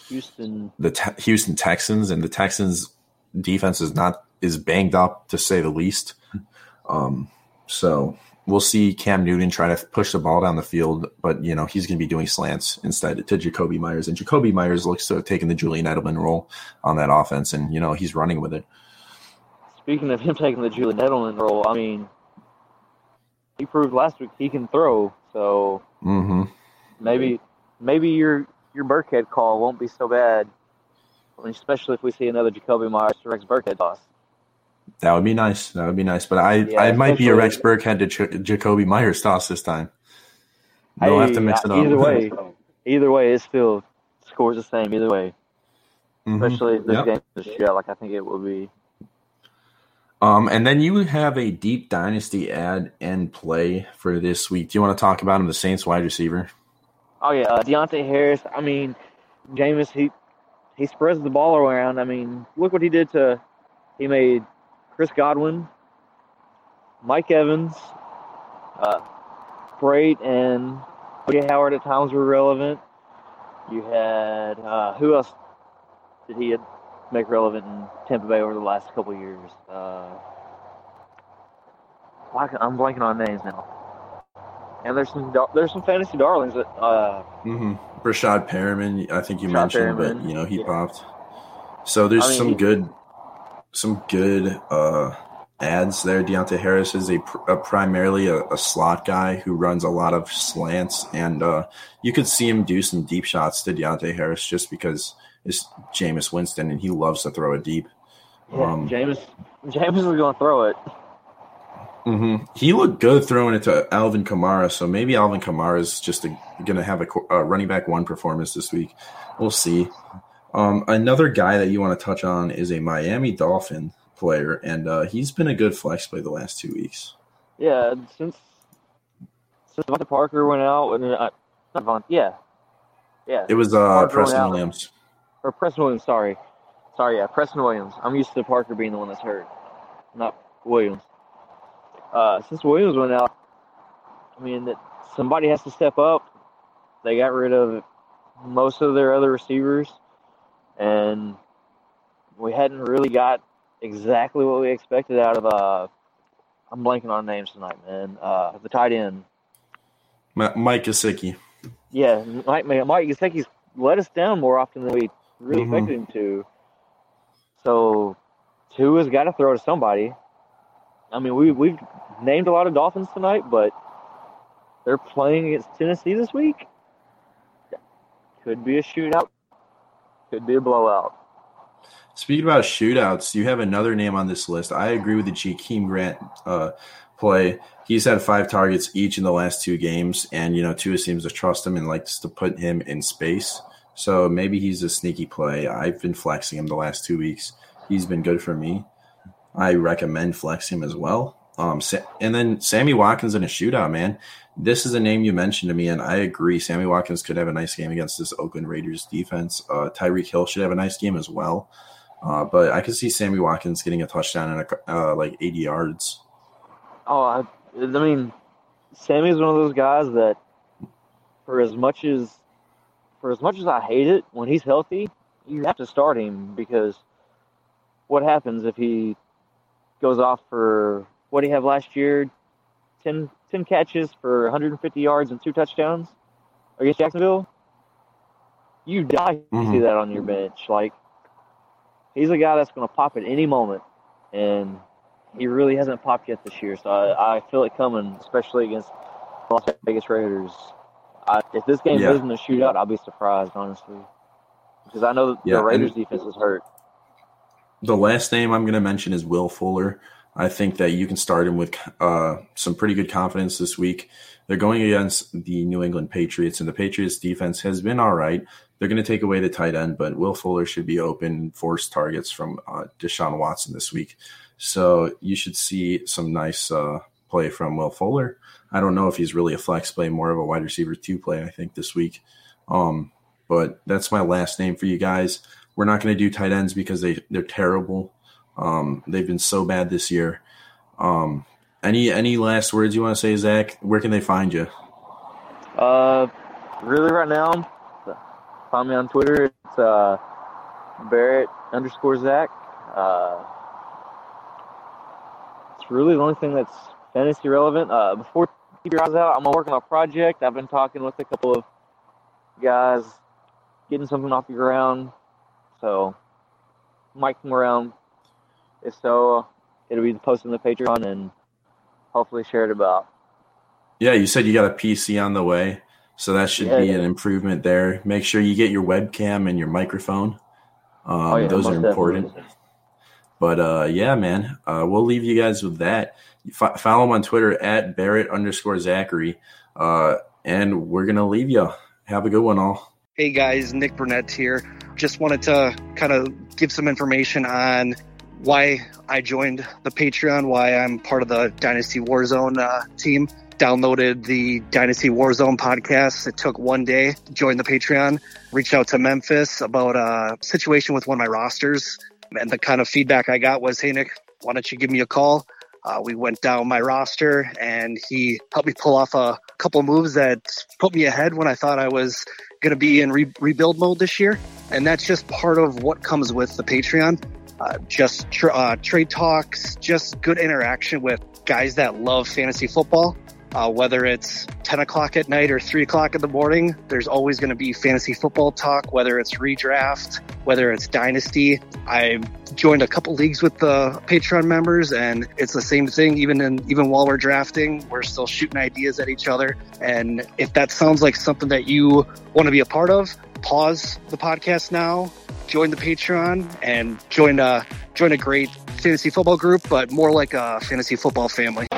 Houston. the te- Houston Texans, and the Texans defense is not is banged up to say the least. Um, so we'll see Cam Newton try to push the ball down the field, but you know he's going to be doing slants instead to Jakobi Meyers, and Jakobi Meyers looks to have taken the Julian Edelman role on that offense, and you know he's running with it. Speaking of him taking the Julian Edelman role, I mean, he proved last week he can throw. So hmm maybe maybe your your Burkhead call won't be so bad, especially if we see another Jakobi Meyers to Rex Burkhead toss. That would be nice. That would be nice. But I, Yeah, I might be a Rex Burkhead to Ch- Jakobi Meyers toss this time. They'll have to mix it up. Either way, <laughs> either way, it still scores the same. Either way, Mhm. especially if this Yep. game is a like I think it will be. Um, and then you have a deep dynasty ad and play for this week. Do you want to talk about him, the Saints wide receiver? Oh yeah, uh, Deonte Harris. I mean, Jameis. He he spreads the ball around. I mean, look what he did to. He made Chris Godwin, Mike Evans, uh, Brate, and Cody Howard at times were relevant. You had uh, who else did he make relevant in Tampa Bay over the last couple years? Uh, I'm blanking on names now. And there's some there's some fantasy darlings that uh, Mm-hmm. Rashad Perriman, I think you Rashad mentioned, Perriman, but you know he yeah. popped. So there's I mean, some he- good, some good uh, ads there. Deonte Harris is a, a primarily a, a slot guy who runs a lot of slants, and uh, you could see him do some deep shots to Deonte Harris just because it's Jameis Winston and he loves to throw it deep. yeah, Um, James James is going to throw it. Hmm He looked good throwing it to Alvin Kamara, so maybe Alvin Kamara is just going to have a, a running back one performance this week. We'll see. Um, another guy that you want to touch on is a Miami Dolphin player, and uh, he's been a good flex play the last two weeks. Yeah, since since DeVante Parker went out, and uh, not DeVante, yeah, yeah, It was uh, Preston. Williams. or Preston Williams. Sorry, sorry, yeah, Preston Williams. I'm used to Parker being the one that's hurt, not Williams. Uh, since Williams went out, I mean that somebody has to step up. They got rid of most of their other receivers, and we hadn't really got exactly what we expected out of. Uh, I'm blanking on names tonight, man. Uh, the tight end. Mike Gesicki. Yeah, Mike Mike Gesicki's let us down more often than we really Mhm. expected him to. So, Tua's got to throw to somebody. I mean, we we've named a lot of Dolphins tonight, but they're playing against Tennessee this week. Could be a shootout. Could be a blowout. Speaking about shootouts, you have another name on this list. I agree with the Jakeem Grant uh, play. He's had five targets each in the last two games, and you know Tua seems to trust him and likes to put him in space. So maybe he's a sneaky play. I've been flexing him the last two weeks. He's been good for me. I recommend flexing him as well. Um, and then Sammy Watkins in a shootout, man. This is a name you mentioned to me, and I agree. Sammy Watkins could have a nice game against this Oakland Raiders defense. Uh, Tyreek Hill should have a nice game as well. Uh, but I could see Sammy Watkins getting a touchdown and a, uh, like 80 yards. Oh, I, I mean, Sammy's one of those guys that, for as much as, for as much as I hate it, when he's healthy, you have to start him because what happens if he goes off for what did he have last year? 10, 10 catches for 150 yards and two touchdowns. against Jacksonville, you die to Mhm. see that on your bench. Like he's a guy that's going to pop at any moment, and he really hasn't popped yet this year. So I, I feel it coming, especially against Las Vegas Raiders. I, if this game Yeah. isn't a shootout, I'll be surprised, honestly, because I know Yeah, the Raiders defense is hurt. The last name I'm going to mention is Will Fuller. I think that you can start him with uh, some pretty good confidence this week. They're going against the New England Patriots, and the Patriots defense has been all right. They're going to take away the tight end, but Will Fuller should be open, force targets from uh, Deshaun Watson this week. So you should see some nice uh, play from Will Fuller. I don't know if he's really a flex play, more of a wide receiver two play, I think, this week. Um, but that's my last name for you guys. We're not going to do tight ends because they, they're terrible. Um, they've been so bad this year. Um, any any last words you want to say, Zach? Where can they find you? Uh, really, right now, find me on Twitter. It's uh, Barrett underscore Zach. Uh, it's really the only thing that's fantasy relevant. Uh, before keep your eyes out, I'm gonna work on a project. I've been talking with a couple of guys, getting something off the ground. So, Mike come around. If so, it'll be posted on the Patreon and hopefully shared about. Yeah, you said you got a PC on the way, so that should Yeah, be yeah. an improvement there. Make sure you get your webcam and your microphone. Um, Oh, yeah, those are important. definitely. But uh, yeah, man, uh, we'll leave you guys with that. F- follow him on Twitter at Barrett underscore Zachary, uh, and we're gonna leave you. Have a good one, all. Hey guys, Nick Burnett here. Just wanted to kind of give some information on why I joined the Patreon, why I'm part of the Dynasty Warzone uh, team. Downloaded the Dynasty Warzone podcast. It took one day. Joined the Patreon. Reached out to Memphis about a situation with one of my rosters, and the kind of feedback I got was, "Hey Nick, why don't you give me a call?" Uh, we went down my roster, and he helped me pull off a couple moves that put me ahead when I thought I was going to be in re- rebuild mode this year. And that's just part of what comes with the Patreon. Uh, just tr- uh, trade talks, just good interaction with guys that love fantasy football. Uh, whether it's 10 o'clock at night or 3 o'clock in the morning, there's always going to be fantasy football talk, whether it's redraft, whether it's dynasty. I joined a couple leagues with the Patreon members, and it's the same thing. Even in even while we're drafting, we're still shooting ideas at each other. And if that sounds like something that you want to be a part of, pause the podcast now, join the Patreon, and join a join a great fantasy football group, but more like a fantasy football family.